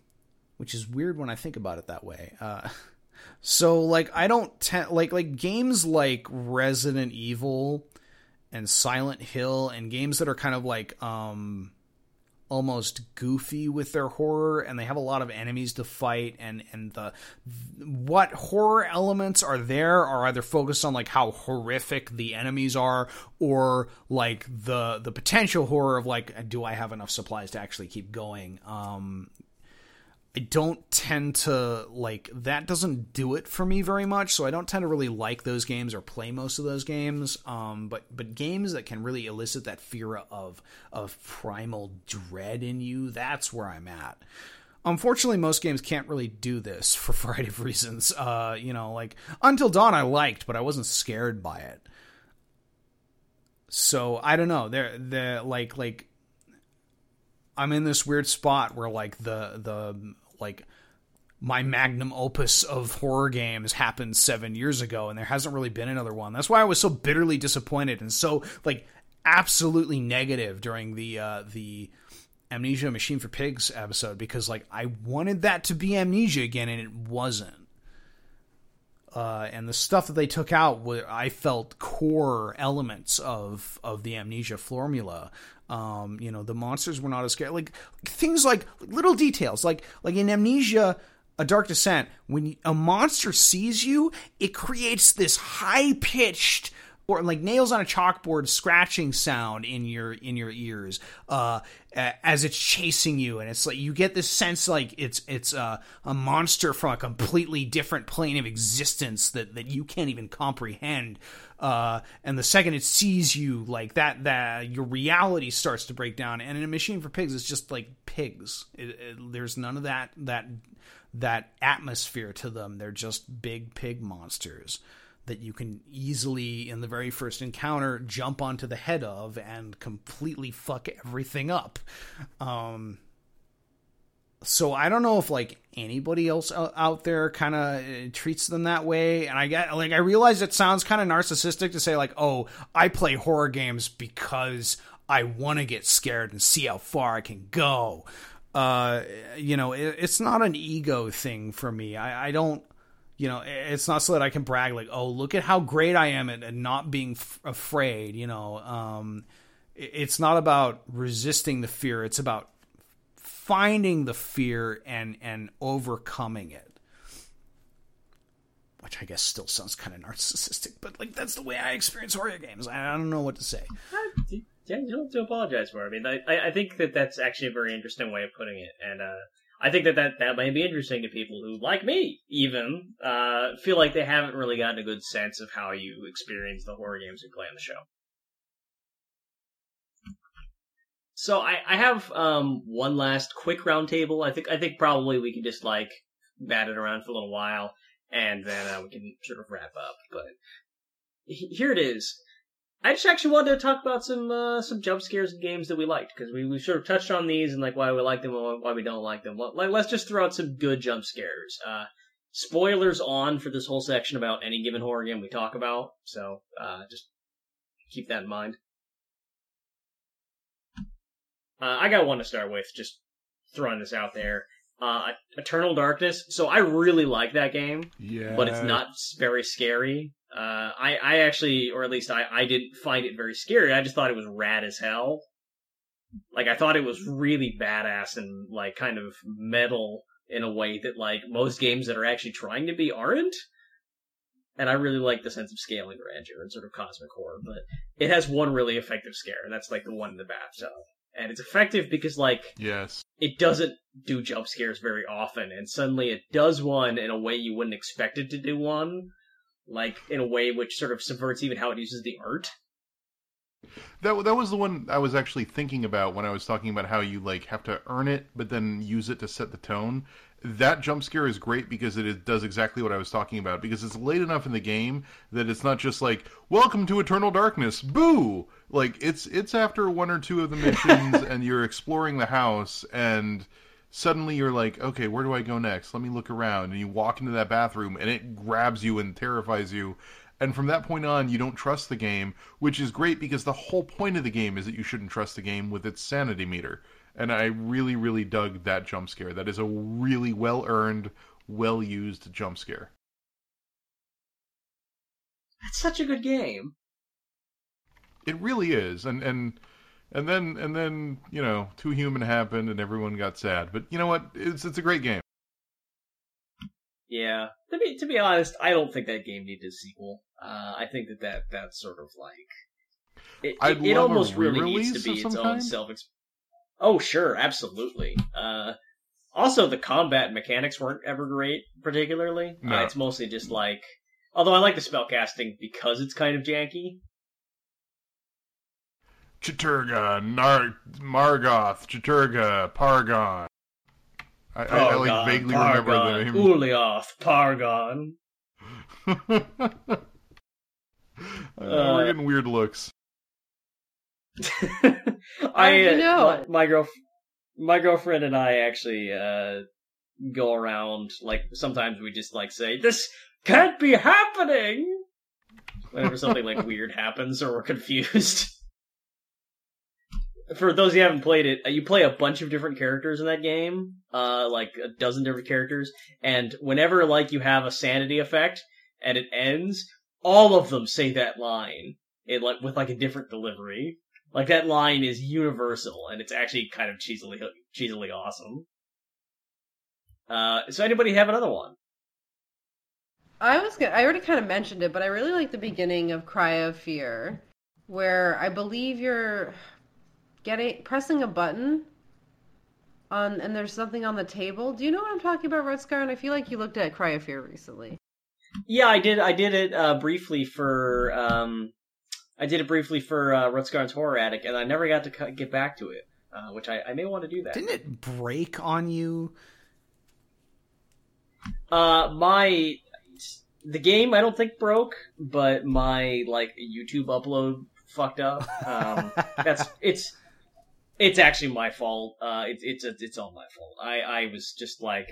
which is weird when I think about it that way. Uh, so like I don't te- like like games like Resident Evil and Silent Hill and games that are kind of like um almost goofy with their horror and they have a lot of enemies to fight and and the what horror elements are there are either focused on like how horrific the enemies are or like the the potential horror of like do I have enough supplies to actually keep going? Um I don't tend to like that doesn't do it for me very much, so I don't tend to really like those games or play most of those games. Um, but but games that can really elicit that fear of of primal dread in you, that's where I'm at. Unfortunately, most games can't really do this for a variety of reasons. Uh, you know, like Until Dawn, I liked, but I wasn't scared by it. So I don't know. They're they like like I'm in this weird spot where like the the like my magnum opus of horror games happened seven years ago and there hasn't really been another one that's why i was so bitterly disappointed and so like absolutely negative during the uh the amnesia machine for pigs episode because like i wanted that to be amnesia again and it wasn't uh, and the stuff that they took out, were, I felt core elements of of the amnesia formula. Um, you know, the monsters were not as scary. Like things like little details, like like in Amnesia, A Dark Descent, when a monster sees you, it creates this high pitched or like nails on a chalkboard scratching sound in your in your ears uh, as it's chasing you and it's like you get this sense like it's it's uh, a monster from a completely different plane of existence that that you can't even comprehend uh, and the second it sees you like that that your reality starts to break down and in a machine for pigs it's just like pigs. It, it, there's none of that that that atmosphere to them. They're just big pig monsters that you can easily in the very first encounter jump onto the head of and completely fuck everything up um so I don't know if like anybody else out there kind of uh, treats them that way. And I get like I realize it sounds kind of narcissistic to say like, "Oh, I play horror games because I want to get scared and see how far I can go." Uh, you know, it, it's not an ego thing for me. I, I don't you know it's not so that i can brag like oh look at how great i am at, at not being f- afraid you know um, it's not about resisting the fear it's about finding the fear and and overcoming it. Which i guess still sounds kind of narcissistic but like that's the way i experience horror games. I don't know what to say.
Yeah you don't have to apologize for it. I mean i, I think that that's actually a very interesting way of putting it. And uh I think that, that that may be interesting to people who, like me, even uh, feel like they haven't really gotten a good sense of how you experience the horror games we play on the show. So I, I have um, one last quick roundtable. I think I think probably we can just like bat it around for a little while, and then uh, we can sort of wrap up. But here it is. I just actually wanted to talk about some uh, some jump scares and games that we liked because we, we sort of touched on these and like why we like them and why we don't like them. Like let's just throw out some good jump scares. Uh, spoilers on for this whole section about any given horror game we talk about, so uh, just keep that in mind. Uh, I got one to start with, just throwing this out there. Uh, Eternal Darkness. So I really like that game,
yeah,
but it's not very scary. Uh, I, I actually, or at least I, I didn't find it very scary. I just thought it was rad as hell. Like, I thought it was really badass and, like, kind of metal in a way that, like, most games that are actually trying to be aren't. And I really like the sense of scale and grandeur and sort of cosmic horror, but it has one really effective scare, and that's, like, the one in the bathtub. And it's effective because, like,
yes,
it doesn't do jump scares very often, and suddenly it does one in a way you wouldn't expect it to do one like in a way which sort of subverts even how it uses the art.
That that was the one I was actually thinking about when I was talking about how you like have to earn it, but then use it to set the tone. That jump scare is great because it does exactly what I was talking about. Because it's late enough in the game that it's not just like "Welcome to Eternal Darkness," boo. Like it's it's after one or two of the missions, and you're exploring the house, and suddenly you're like, okay, where do I go next? Let me look around. And you walk into that bathroom and it grabs you and terrifies you. And from that point on, you don't trust the game, which is great because the whole point of the game is that you shouldn't trust the game with its sanity meter. And I really, really dug that jump scare. That is a really well earned, well used jump scare.
That's such a good game.
It really is. And and And then and then you know, Too Human happened, and everyone got sad. But you know what? It's it's a great game.
Yeah. To be to be honest, I don't think that game needed a sequel. Uh, I think that, that that's sort of like it.
I'd
it, it almost really needs to be its own self. Oh sure, absolutely. Uh, also, the combat mechanics weren't ever great, particularly.
No.
Uh, it's mostly just like. Although I like the spell casting because it's kind of janky.
Chattur'gha, Nar- Margoth, Chattur'gha, Pargon. I, I, I like vaguely
Pargon,
remember the name.
Ulyaoth, Pargon.
Uh,
Uh,
we're getting weird looks.
I
did you
uh,
know?
my, my girl, my girlfriend and I actually uh, go around like sometimes we just like say this can't be happening whenever something like weird happens or we're confused. For those who haven't played it, uh, you play a bunch of different characters in that game, uh, like a dozen different characters, and whenever like you have a sanity effect and it ends, all of them say that line in like with like a different delivery. Like that line is universal, and it's actually kind of cheesily cheesily awesome. Uh, so anybody have another one?
I was gonna, I already kind of mentioned it, but I really like the beginning of Cry of Fear, where I believe you're getting pressing a button on, and there's something on the table. Do you know what I'm talking about, Rutskarn? And I feel like you looked at Cry of Fear recently.
Yeah, I did. I did it uh, briefly for. Um, I did it briefly for uh, Rutskarn's Horror Attic, and I never got to cu- get back to it, uh, which I, I may want to do that.
Didn't it break on you?
Uh, my the game I don't think broke, but my like YouTube upload fucked up. Um, that's it's it's actually my fault. Uh, it's it's it's all my fault. I I was just like.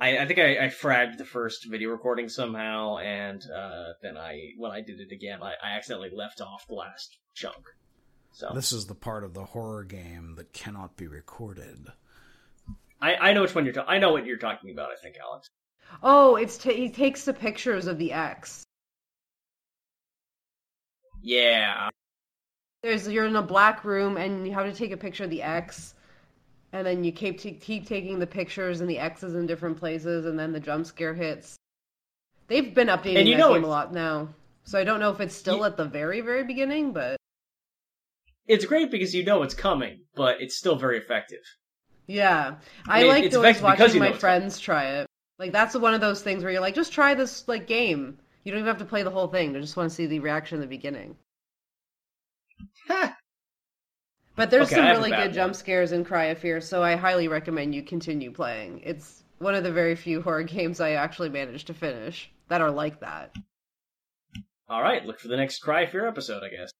I, I think I, I fragged the first video recording somehow, and uh, then I when I did it again, I, I accidentally left off the last chunk. So
This is the part of the horror game that cannot be recorded.
I, I know which one you're. Ta- I know what you're talking about. I think Alex.
Oh, it's ta he takes the pictures of the X.
Yeah,
There's you're in a black room and you have to take a picture of the X, and then you keep t- keep taking the pictures and the X's in different places, and then the jump scare hits. They've been updating
you
that
know
game a lot now, so I don't know if it's still
Ye-
at the very very beginning, but
it's great because you know it's coming, but it's still very effective.
yeah, I
mean,
liked
it's
always watching my friends try it. Like that's one of those things where you're like, just try this like game. You don't even have to play the whole thing. I just want to see the reaction in the beginning.
Ha!
But there's
Okay,
some
I have a
really
bad
good jump scares in Cry of Fear, so I highly recommend you continue playing. It's one of the very few horror games I actually managed to finish that are like that.
All right, look for the next Cry of Fear episode, I guess.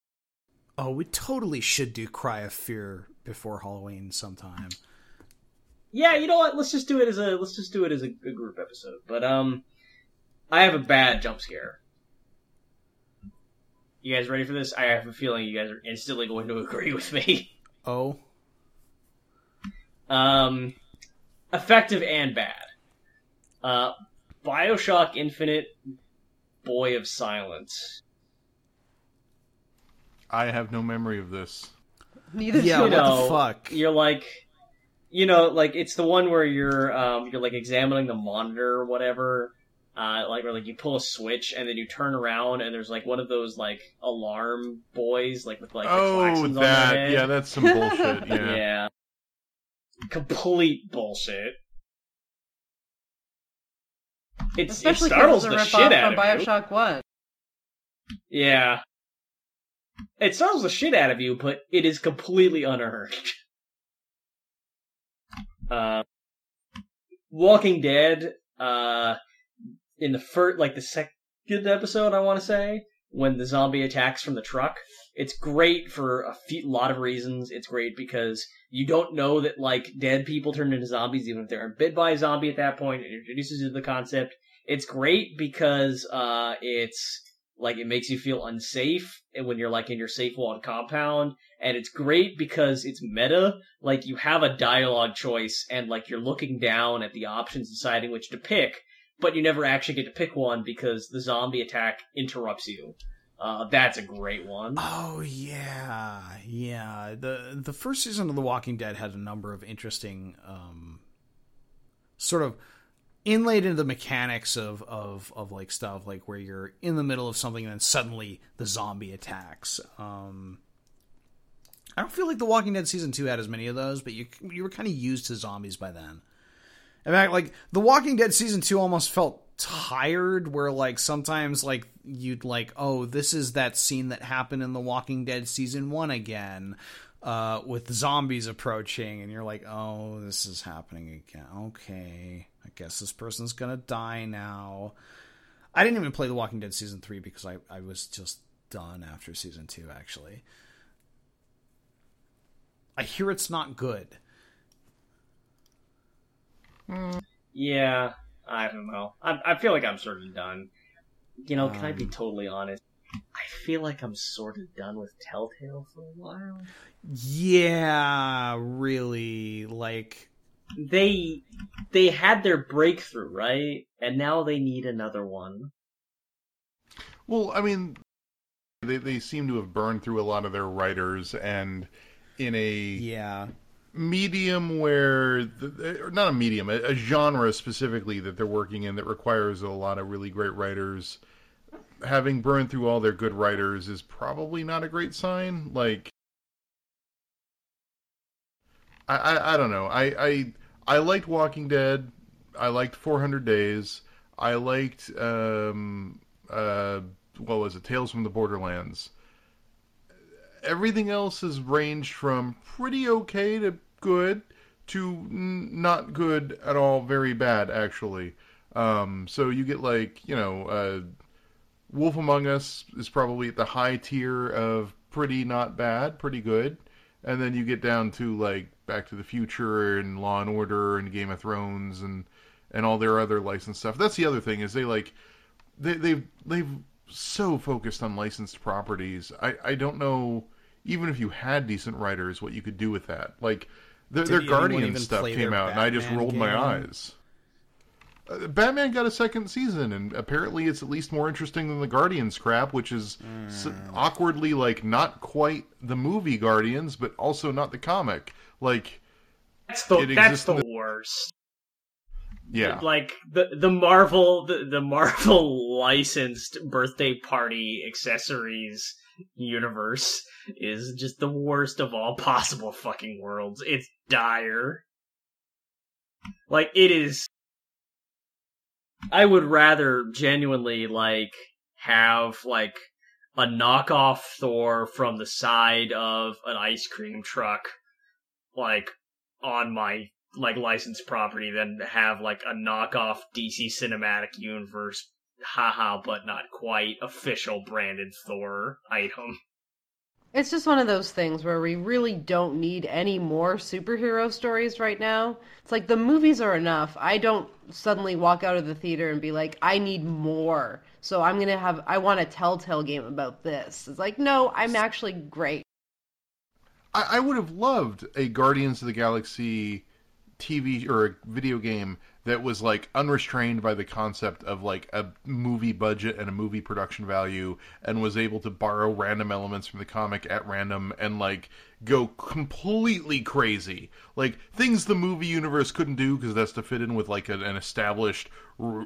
Oh, we totally should do Cry of Fear before Halloween sometime.
Yeah, you know what? Let's just do it as a let's just do it as a, a group episode. But um, I have a bad jump scare. You guys ready for this? I have a feeling you guys are instantly going to agree with me.
Oh,
Um, effective and bad. Uh, Bioshock Infinite, Boy of Silence.
I have no memory of this.
Neither
Yeah,
do
you
what the
I.
know,
fuck?
You're like, you know, like it's the one where you're um you're like examining the monitor or whatever. Uh, like where like you pull a switch and then you turn around and there's like one of those like alarm boys like with like the
oh,
on their
that.
head.
Yeah, that's some bullshit. Yeah.
yeah. Complete bullshit. It's,
Especially
it startles the shit
off
out
from
of you.
Bioshock One.
Yeah. It startles the shit out of you, but it is completely unearned. Uh, Walking Dead, uh, in the first, like the second episode, I want to say, when the zombie attacks from the truck, it's great for a lot of reasons. It's great because you don't know that, like, dead people turn into zombies, even if they're bit by a zombie at that point. It introduces you to the concept. It's great because, uh, it's, like it makes you feel unsafe when you're like in your safe walled compound and it's great because it's meta like you have a dialogue choice and like you're looking down at the options deciding which to pick but you never actually get to pick one because the zombie attack interrupts you Uh, that's a great one.
Oh yeah, yeah. the The first season of The Walking Dead had a number of interesting, um, sort of inlaid into the mechanics of of of like stuff like where you're in the middle of something and then suddenly the zombie attacks. Um, I don't feel like The Walking Dead season two had as many of those, but you you were kind of used to zombies by then. In fact, like The Walking Dead season two almost felt tired where like sometimes like you'd like oh this is that scene that happened in the walking dead season one again uh with zombies approaching and you're like oh this is happening again. Okay i guess this person's gonna die now. I didn't even play the walking dead season three because i i was just done after season two actually. I hear it's not good
Yeah, I don't know. I, I feel like I'm sort of done. You know, can I be
Um,
totally honest? I feel like I'm sort of done with Telltale for a while.
yeah really like
They they had their breakthrough, right? And now they need another one.
Well, I mean, they they seem to have burned through a lot of their writers, and in a
yeah
medium where the, not a medium, a, a genre specifically that they're working in that requires a lot of really great writers. Having burned through all their good writers is probably not a great sign. Like, I I, I don't know. I, I I liked Walking Dead. I liked 400 Days. I liked um uh what was it? Tales from the Borderlands everything else has ranged from pretty okay to good to not good at all, very bad actually. Um, so you get like you know, uh, Wolf Among Us is probably at the high tier of pretty not bad, pretty good, and then you get down to like Back to the Future and Law and Order and Game of Thrones and and all their other licensed stuff. That's the other thing is they like they they've they've so focused on licensed properties. I I don't know even if you had decent writers what you could do with that. Like their, their Guardian stuff came
their
out and I just
Batman
rolled my eyes. Uh, Batman got a second season, and apparently it's at least more interesting than the Guardians crap, which is s-
Hmm.
awkwardly like not quite the movie Guardians, but also not the comic. Like,
That's the
It
that's
exists
the
in
worst.
yeah,
Like the the Marvel the, the Marvel licensed birthday party accessories universe is just the worst of all possible fucking worlds. It's dire. Like it is I would rather genuinely like have like a knockoff Thor from the side of an ice cream truck like on my like licensed property than have like a knockoff DC Cinematic Universe haha but not quite official branded Thor item.
It's just one of those things where we really don't need any more superhero stories right now. It's like the movies are enough. I don't suddenly walk out of the theater and be like, I need more. So I'm going to have, I want a Telltale game about this. It's like, no, I'm actually great.
I, I would have loved a Guardians of the Galaxy TV or a video game that was like unrestrained by the concept of like a movie budget and a movie production value and was able to borrow random elements from the comic at random and like go completely crazy. Like things the movie universe couldn't do because that's to fit in with like an, an established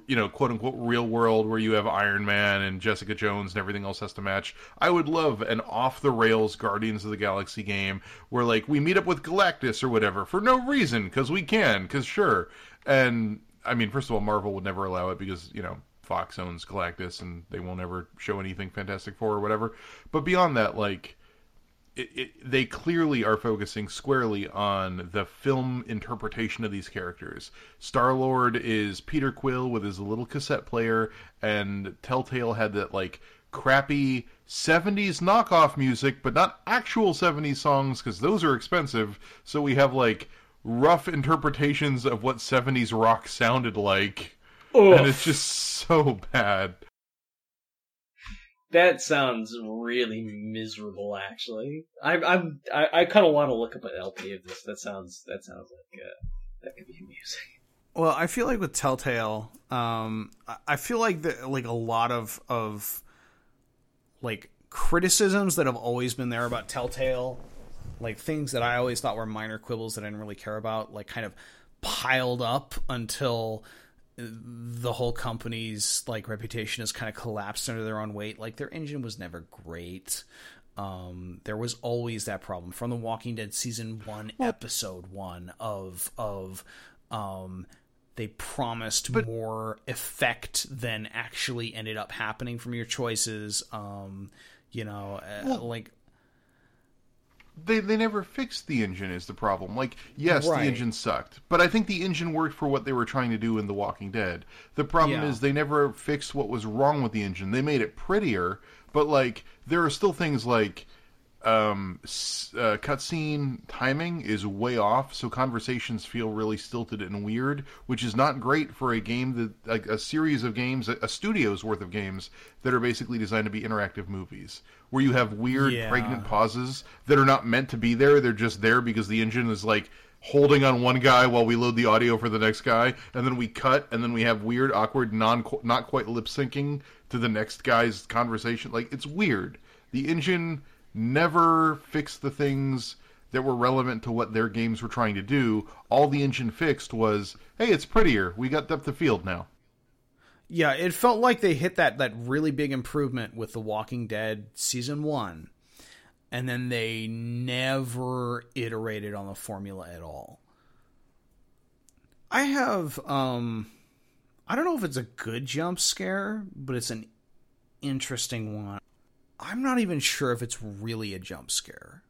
you know quote unquote real world where you have iron man and jessica jones and everything else has to match. I would love an off the rails guardians of the galaxy game where like we meet up with galactus or whatever for no reason because we can because sure and i mean first of all marvel would never allow it because you know fox owns galactus and they won't ever show anything fantastic four or whatever but beyond that like it, it, they clearly are focusing squarely on the film interpretation of these characters. Star Lord is Peter Quill with his little cassette player, and Telltale had that like crappy 70s knockoff music, but not actual 70s songs because those are expensive. So we have like rough interpretations of what 70s rock sounded like, and it's just so bad.
That sounds really miserable. Actually, I, I'm I, I kind of want to look up an LP of this. That sounds that sounds like uh, that could be amusing.
Well, I feel like with Telltale, um, I- I feel like the, like a lot of of like criticisms that have always been there about Telltale, like things that I always thought were minor quibbles that I didn't really care about, like kind of piled up until the whole company's like reputation has kind of collapsed under their own weight. Like their engine was never great. Um, there was always that problem from The Walking Dead season one, episode one of of um, they promised
But-
more effect than actually ended up happening from your choices. Um, you know, uh,
Well,
like
they they never fixed the engine is the problem. Like, yes,
Right.
the engine sucked, but I think the engine worked for what they were trying to do in The Walking Dead. The problem
Yeah.
is they never fixed what was wrong with the engine. They made it prettier, but like there are still things like um uh, cutscene timing is way off so conversations feel really stilted and weird which is not great for a game that like a series of games a, a studio's worth of games that are basically designed to be interactive movies where you have weird
Yeah.
pregnant pauses that are not meant to be there. They're just there because the engine is like holding on one guy while we load the audio for the next guy and then we cut and then we have weird awkward non not quite lip syncing to the next guy's conversation. Like it's weird. The engine never fixed the things that were relevant to what their games were trying to do. All the engine fixed was, hey, it's prettier. We got depth of field now.
Yeah, it felt like they hit that that really big improvement with The Walking Dead season 1 and then they never iterated on the formula at all. I have um I don't know if it's a good jump scare, but it's an interesting one. I'm not even sure if it's really a jump scare.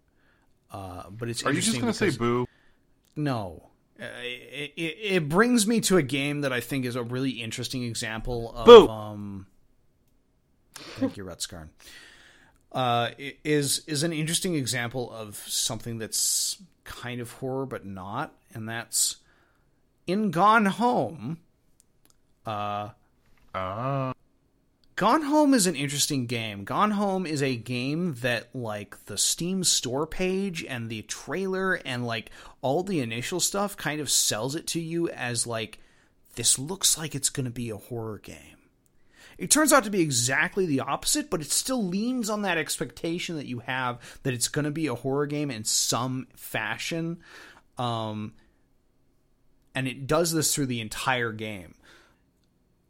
Uh, but it's
Are you just going to say boo?
no. Uh, it, it, it brings me to a game that I think is a really interesting example of.
Boo.
Um, thank you, Rutskarn. Uh, is is an interesting example of something that's kind of horror but not, and that's in Gone Home. Uh,
Ah,
Gone Home is an interesting game. Gone Home is a game that like the Steam store page and the trailer and like all the initial stuff kind of sells it to you as like this looks like it's going to be a horror game. It turns out to be exactly the opposite, but it still leans on that expectation that you have that it's going to be a horror game in some fashion. Um and it does this through the entire game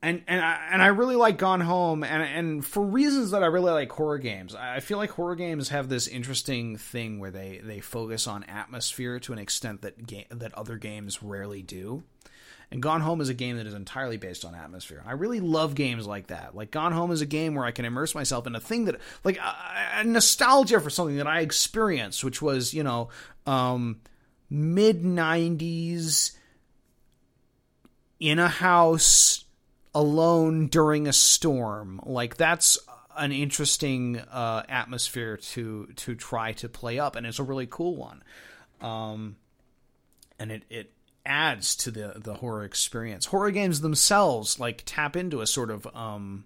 and and I, and I really like Gone Home, and and for reasons that I really like horror games. I feel like horror games have this interesting thing where they they focus on atmosphere to an extent that ga- that other games rarely do. And Gone Home is a game that is entirely based on atmosphere. I really love games like that. Like Gone Home is a game where I can immerse myself in a thing that, like, a, a nostalgia for something that I experienced, which was, you know, um, mid '90s in a house alone during a storm. Like that's an interesting uh, atmosphere to to try to play up, and it's a really cool one. Um, and it it adds to the the horror experience. Horror games themselves like tap into a sort of um,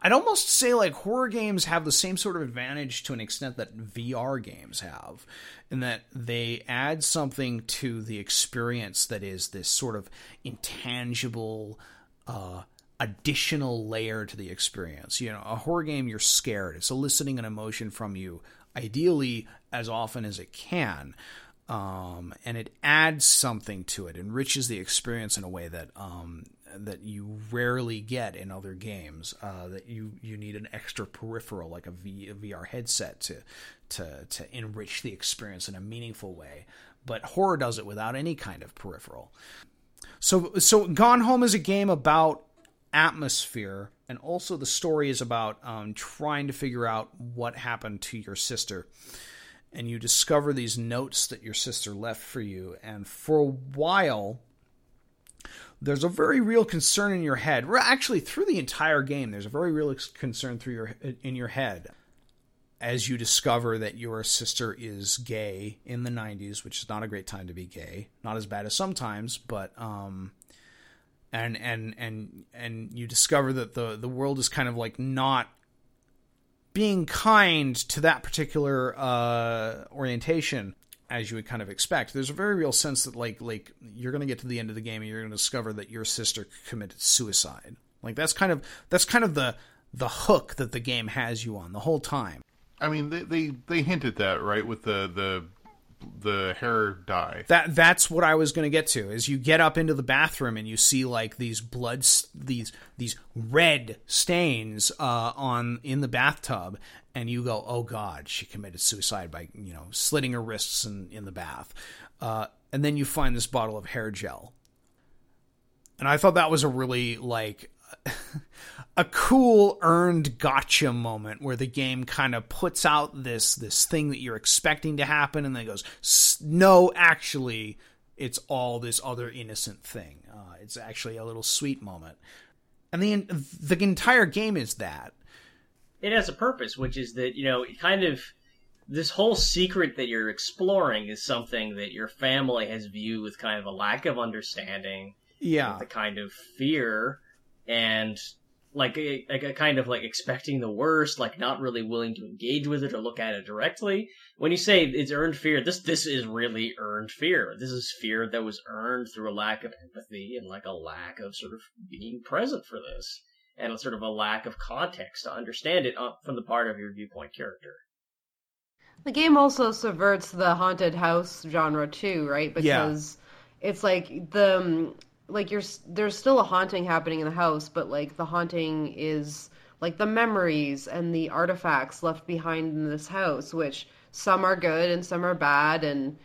I'd almost say like horror games have the same sort of advantage to an extent that VR games have, in that they add something to the experience that is this sort of intangible, uh, additional layer to the experience. You know, a horror game, you're scared, it's eliciting an emotion from you, ideally as often as it can. Um, and it adds something to it, enriches the experience in a way that um, that you rarely get in other games. Uh, that you you need an extra peripheral like a, v, a VR headset to to to enrich the experience in a meaningful way. But horror does it without any kind of peripheral. So so Gone Home is a game about atmosphere, and also the story is about um, trying to figure out what happened to your sister. And you discover these notes that your sister left for you, and for a while there's a very real concern in your head. Actually, through the entire game, there's a very real concern through your in your head as you discover that your sister is gay in the 90s, which is not a great time to be gay. Not as bad as sometimes, but um and and and and you discover that the the world is kind of like not being kind to that particular uh orientation as you would kind of expect. There's a very real sense that like like you're going to get to the end of the game and you're going to discover that your sister committed suicide. Like that's kind of that's kind of the the hook that the game has you on the whole time.
I mean, they they, they hint at that right with the the the hair dye.
That that's what I was going to get to. Is you get up into the bathroom and you see like these blood these these red stains uh, on in the bathtub, and you go, "Oh God, she committed suicide by you know slitting her wrists in in the bath," uh, and then you find this bottle of hair gel, and I thought that was a really like a cool earned gotcha moment where the game kind of puts out this this thing that you're expecting to happen and then goes no actually it's all this other innocent thing. Uh, it's actually a little sweet moment. And the the entire game is that.
It has a purpose which is that you know kind of this whole secret that you're exploring is something that your family has viewed with kind of a lack of understanding
yeah.
the kind of fear and like a, like a kind of like expecting the worst, like not really willing to engage with it or look at it directly. When you say it's earned fear, this this is really earned fear. This is fear that was earned through a lack of empathy and like a lack of sort of being present for this, and a sort of a lack of context to understand it uh, from the part of your viewpoint character.
The game also subverts the haunted house genre too, right? Because yeah. it's like the um, like you're there's still a haunting happening in the house, but like the haunting is like the memories and the artifacts left behind in this house, which some are good and some are bad, and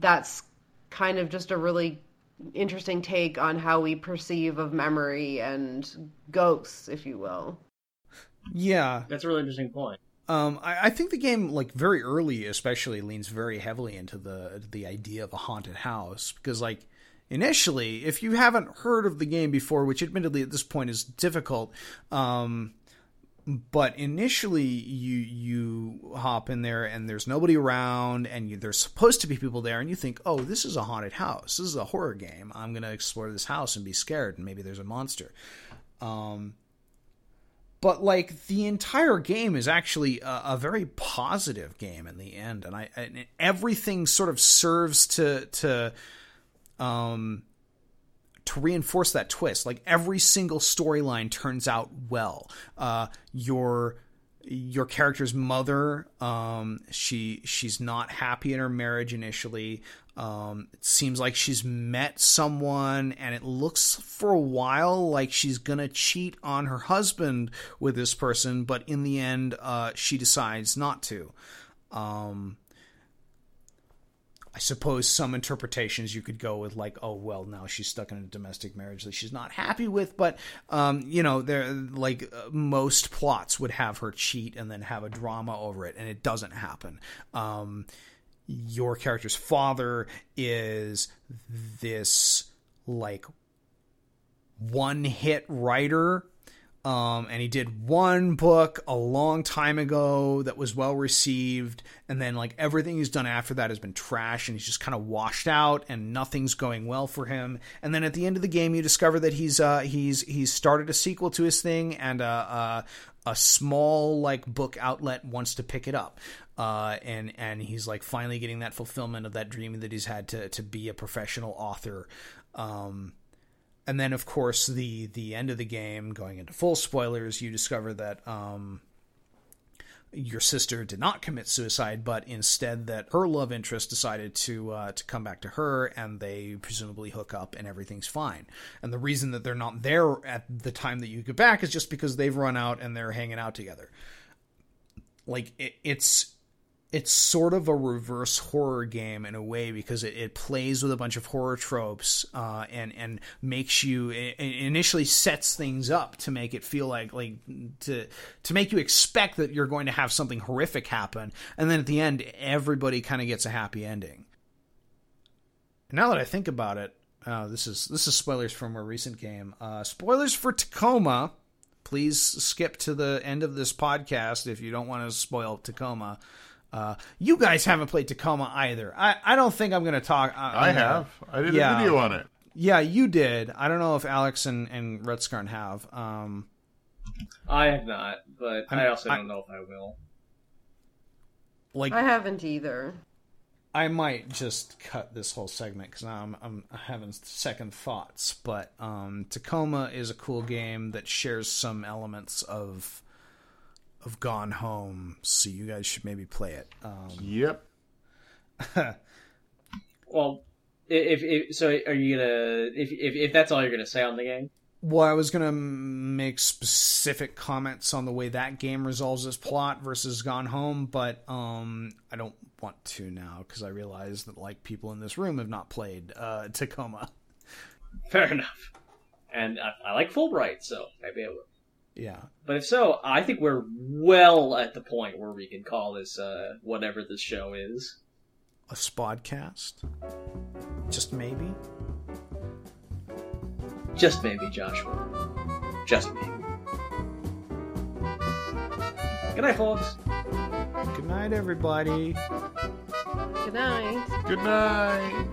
that's kind of just a really interesting take on how we perceive of memory and ghosts, if you will.
Yeah,
that's a really interesting point.
Um, I, I, think the game, like very early, especially leans very heavily into the the idea of a haunted house because, like, initially, if you haven't heard of the game before, which admittedly at this point is difficult, um, but initially you you hop in there and there's nobody around and you, there's supposed to be people there and you think oh this is a haunted house. This is a horror game. I'm going to explore this house and be scared and maybe there's a monster. Um, but like the entire game is actually a, a, very positive game in the end and i and everything sort of serves to to um, to reinforce that twist. Like every single storyline turns out well. Uh, your your character's mother, um, she she's not happy in her marriage initially. Um, it seems like she's met someone, and it looks for a while like she's gonna cheat on her husband with this person, but in the end, uh, she decides not to. Um, I suppose some interpretations you could go with, like, oh well, now she's stuck in a domestic marriage that she's not happy with. But um, you know, there like uh, most plots would have her cheat and then have a drama over it, and it doesn't happen. Um, your character's father is this like one hit writer um, and he did one book a long time ago that was well received, and then like everything he's done after that has been trash, and he's just kind of washed out, and nothing's going well for him. And then at the end of the game, you discover that he's uh, he's he's started a sequel to his thing, and uh, uh, a small like book outlet wants to pick it up. Uh, and and he's like finally getting that fulfillment of that dream that he's had to to be a professional author. Um, and then of course the the end of the game going into full spoilers you discover that um, your sister did not commit suicide but instead that her love interest decided to uh, to come back to her and they presumably hook up and everything's fine. And the reason that they're not there at the time that you get back is just because they've run out and they're hanging out together. Like it, it's it's sort of a reverse horror game in a way because it, it plays with a bunch of horror tropes uh, and and makes you it initially sets things up to make it feel like like to to make you expect that you're going to have something horrific happen and then at the end everybody kind of gets a happy ending. now that I think about it, uh, this is this is spoilers from a recent game. Uh, spoilers for Tacoma. Please skip to the end of this podcast if you don't want to spoil Tacoma. Uh, you guys haven't played Tacoma either. I, I don't think I'm going to talk. Uh,
I have. I did yeah. a video on it.
Yeah, you did. I don't know if Alex and, and Rutskarn have. Um,
I have not, but I'm, i also don't know if I will.
Like I haven't either.
I might just cut this whole segment because I'm, I'm having second thoughts. But um, Tacoma is a cool game that shares some elements of of Gone Home, so you guys should maybe play it. Um,
Yep.
Well, if, if so, are you gonna if, if if that's all you're gonna say on the game?
well, I was gonna make specific comments on the way that game resolves its plot versus Gone Home, but um, I don't want to now because I realize that like people in this room have not played uh, Tacoma.
Fair enough. And I, I like Fullbright, so maybe I will.
Yeah,
But if so, I think we're well at the point where we can call this uh, whatever this show is.
a spodcast, just maybe.
Just maybe, Joshua. Just maybe. Good night, folks.
Good night, everybody.
Good night.
Good night.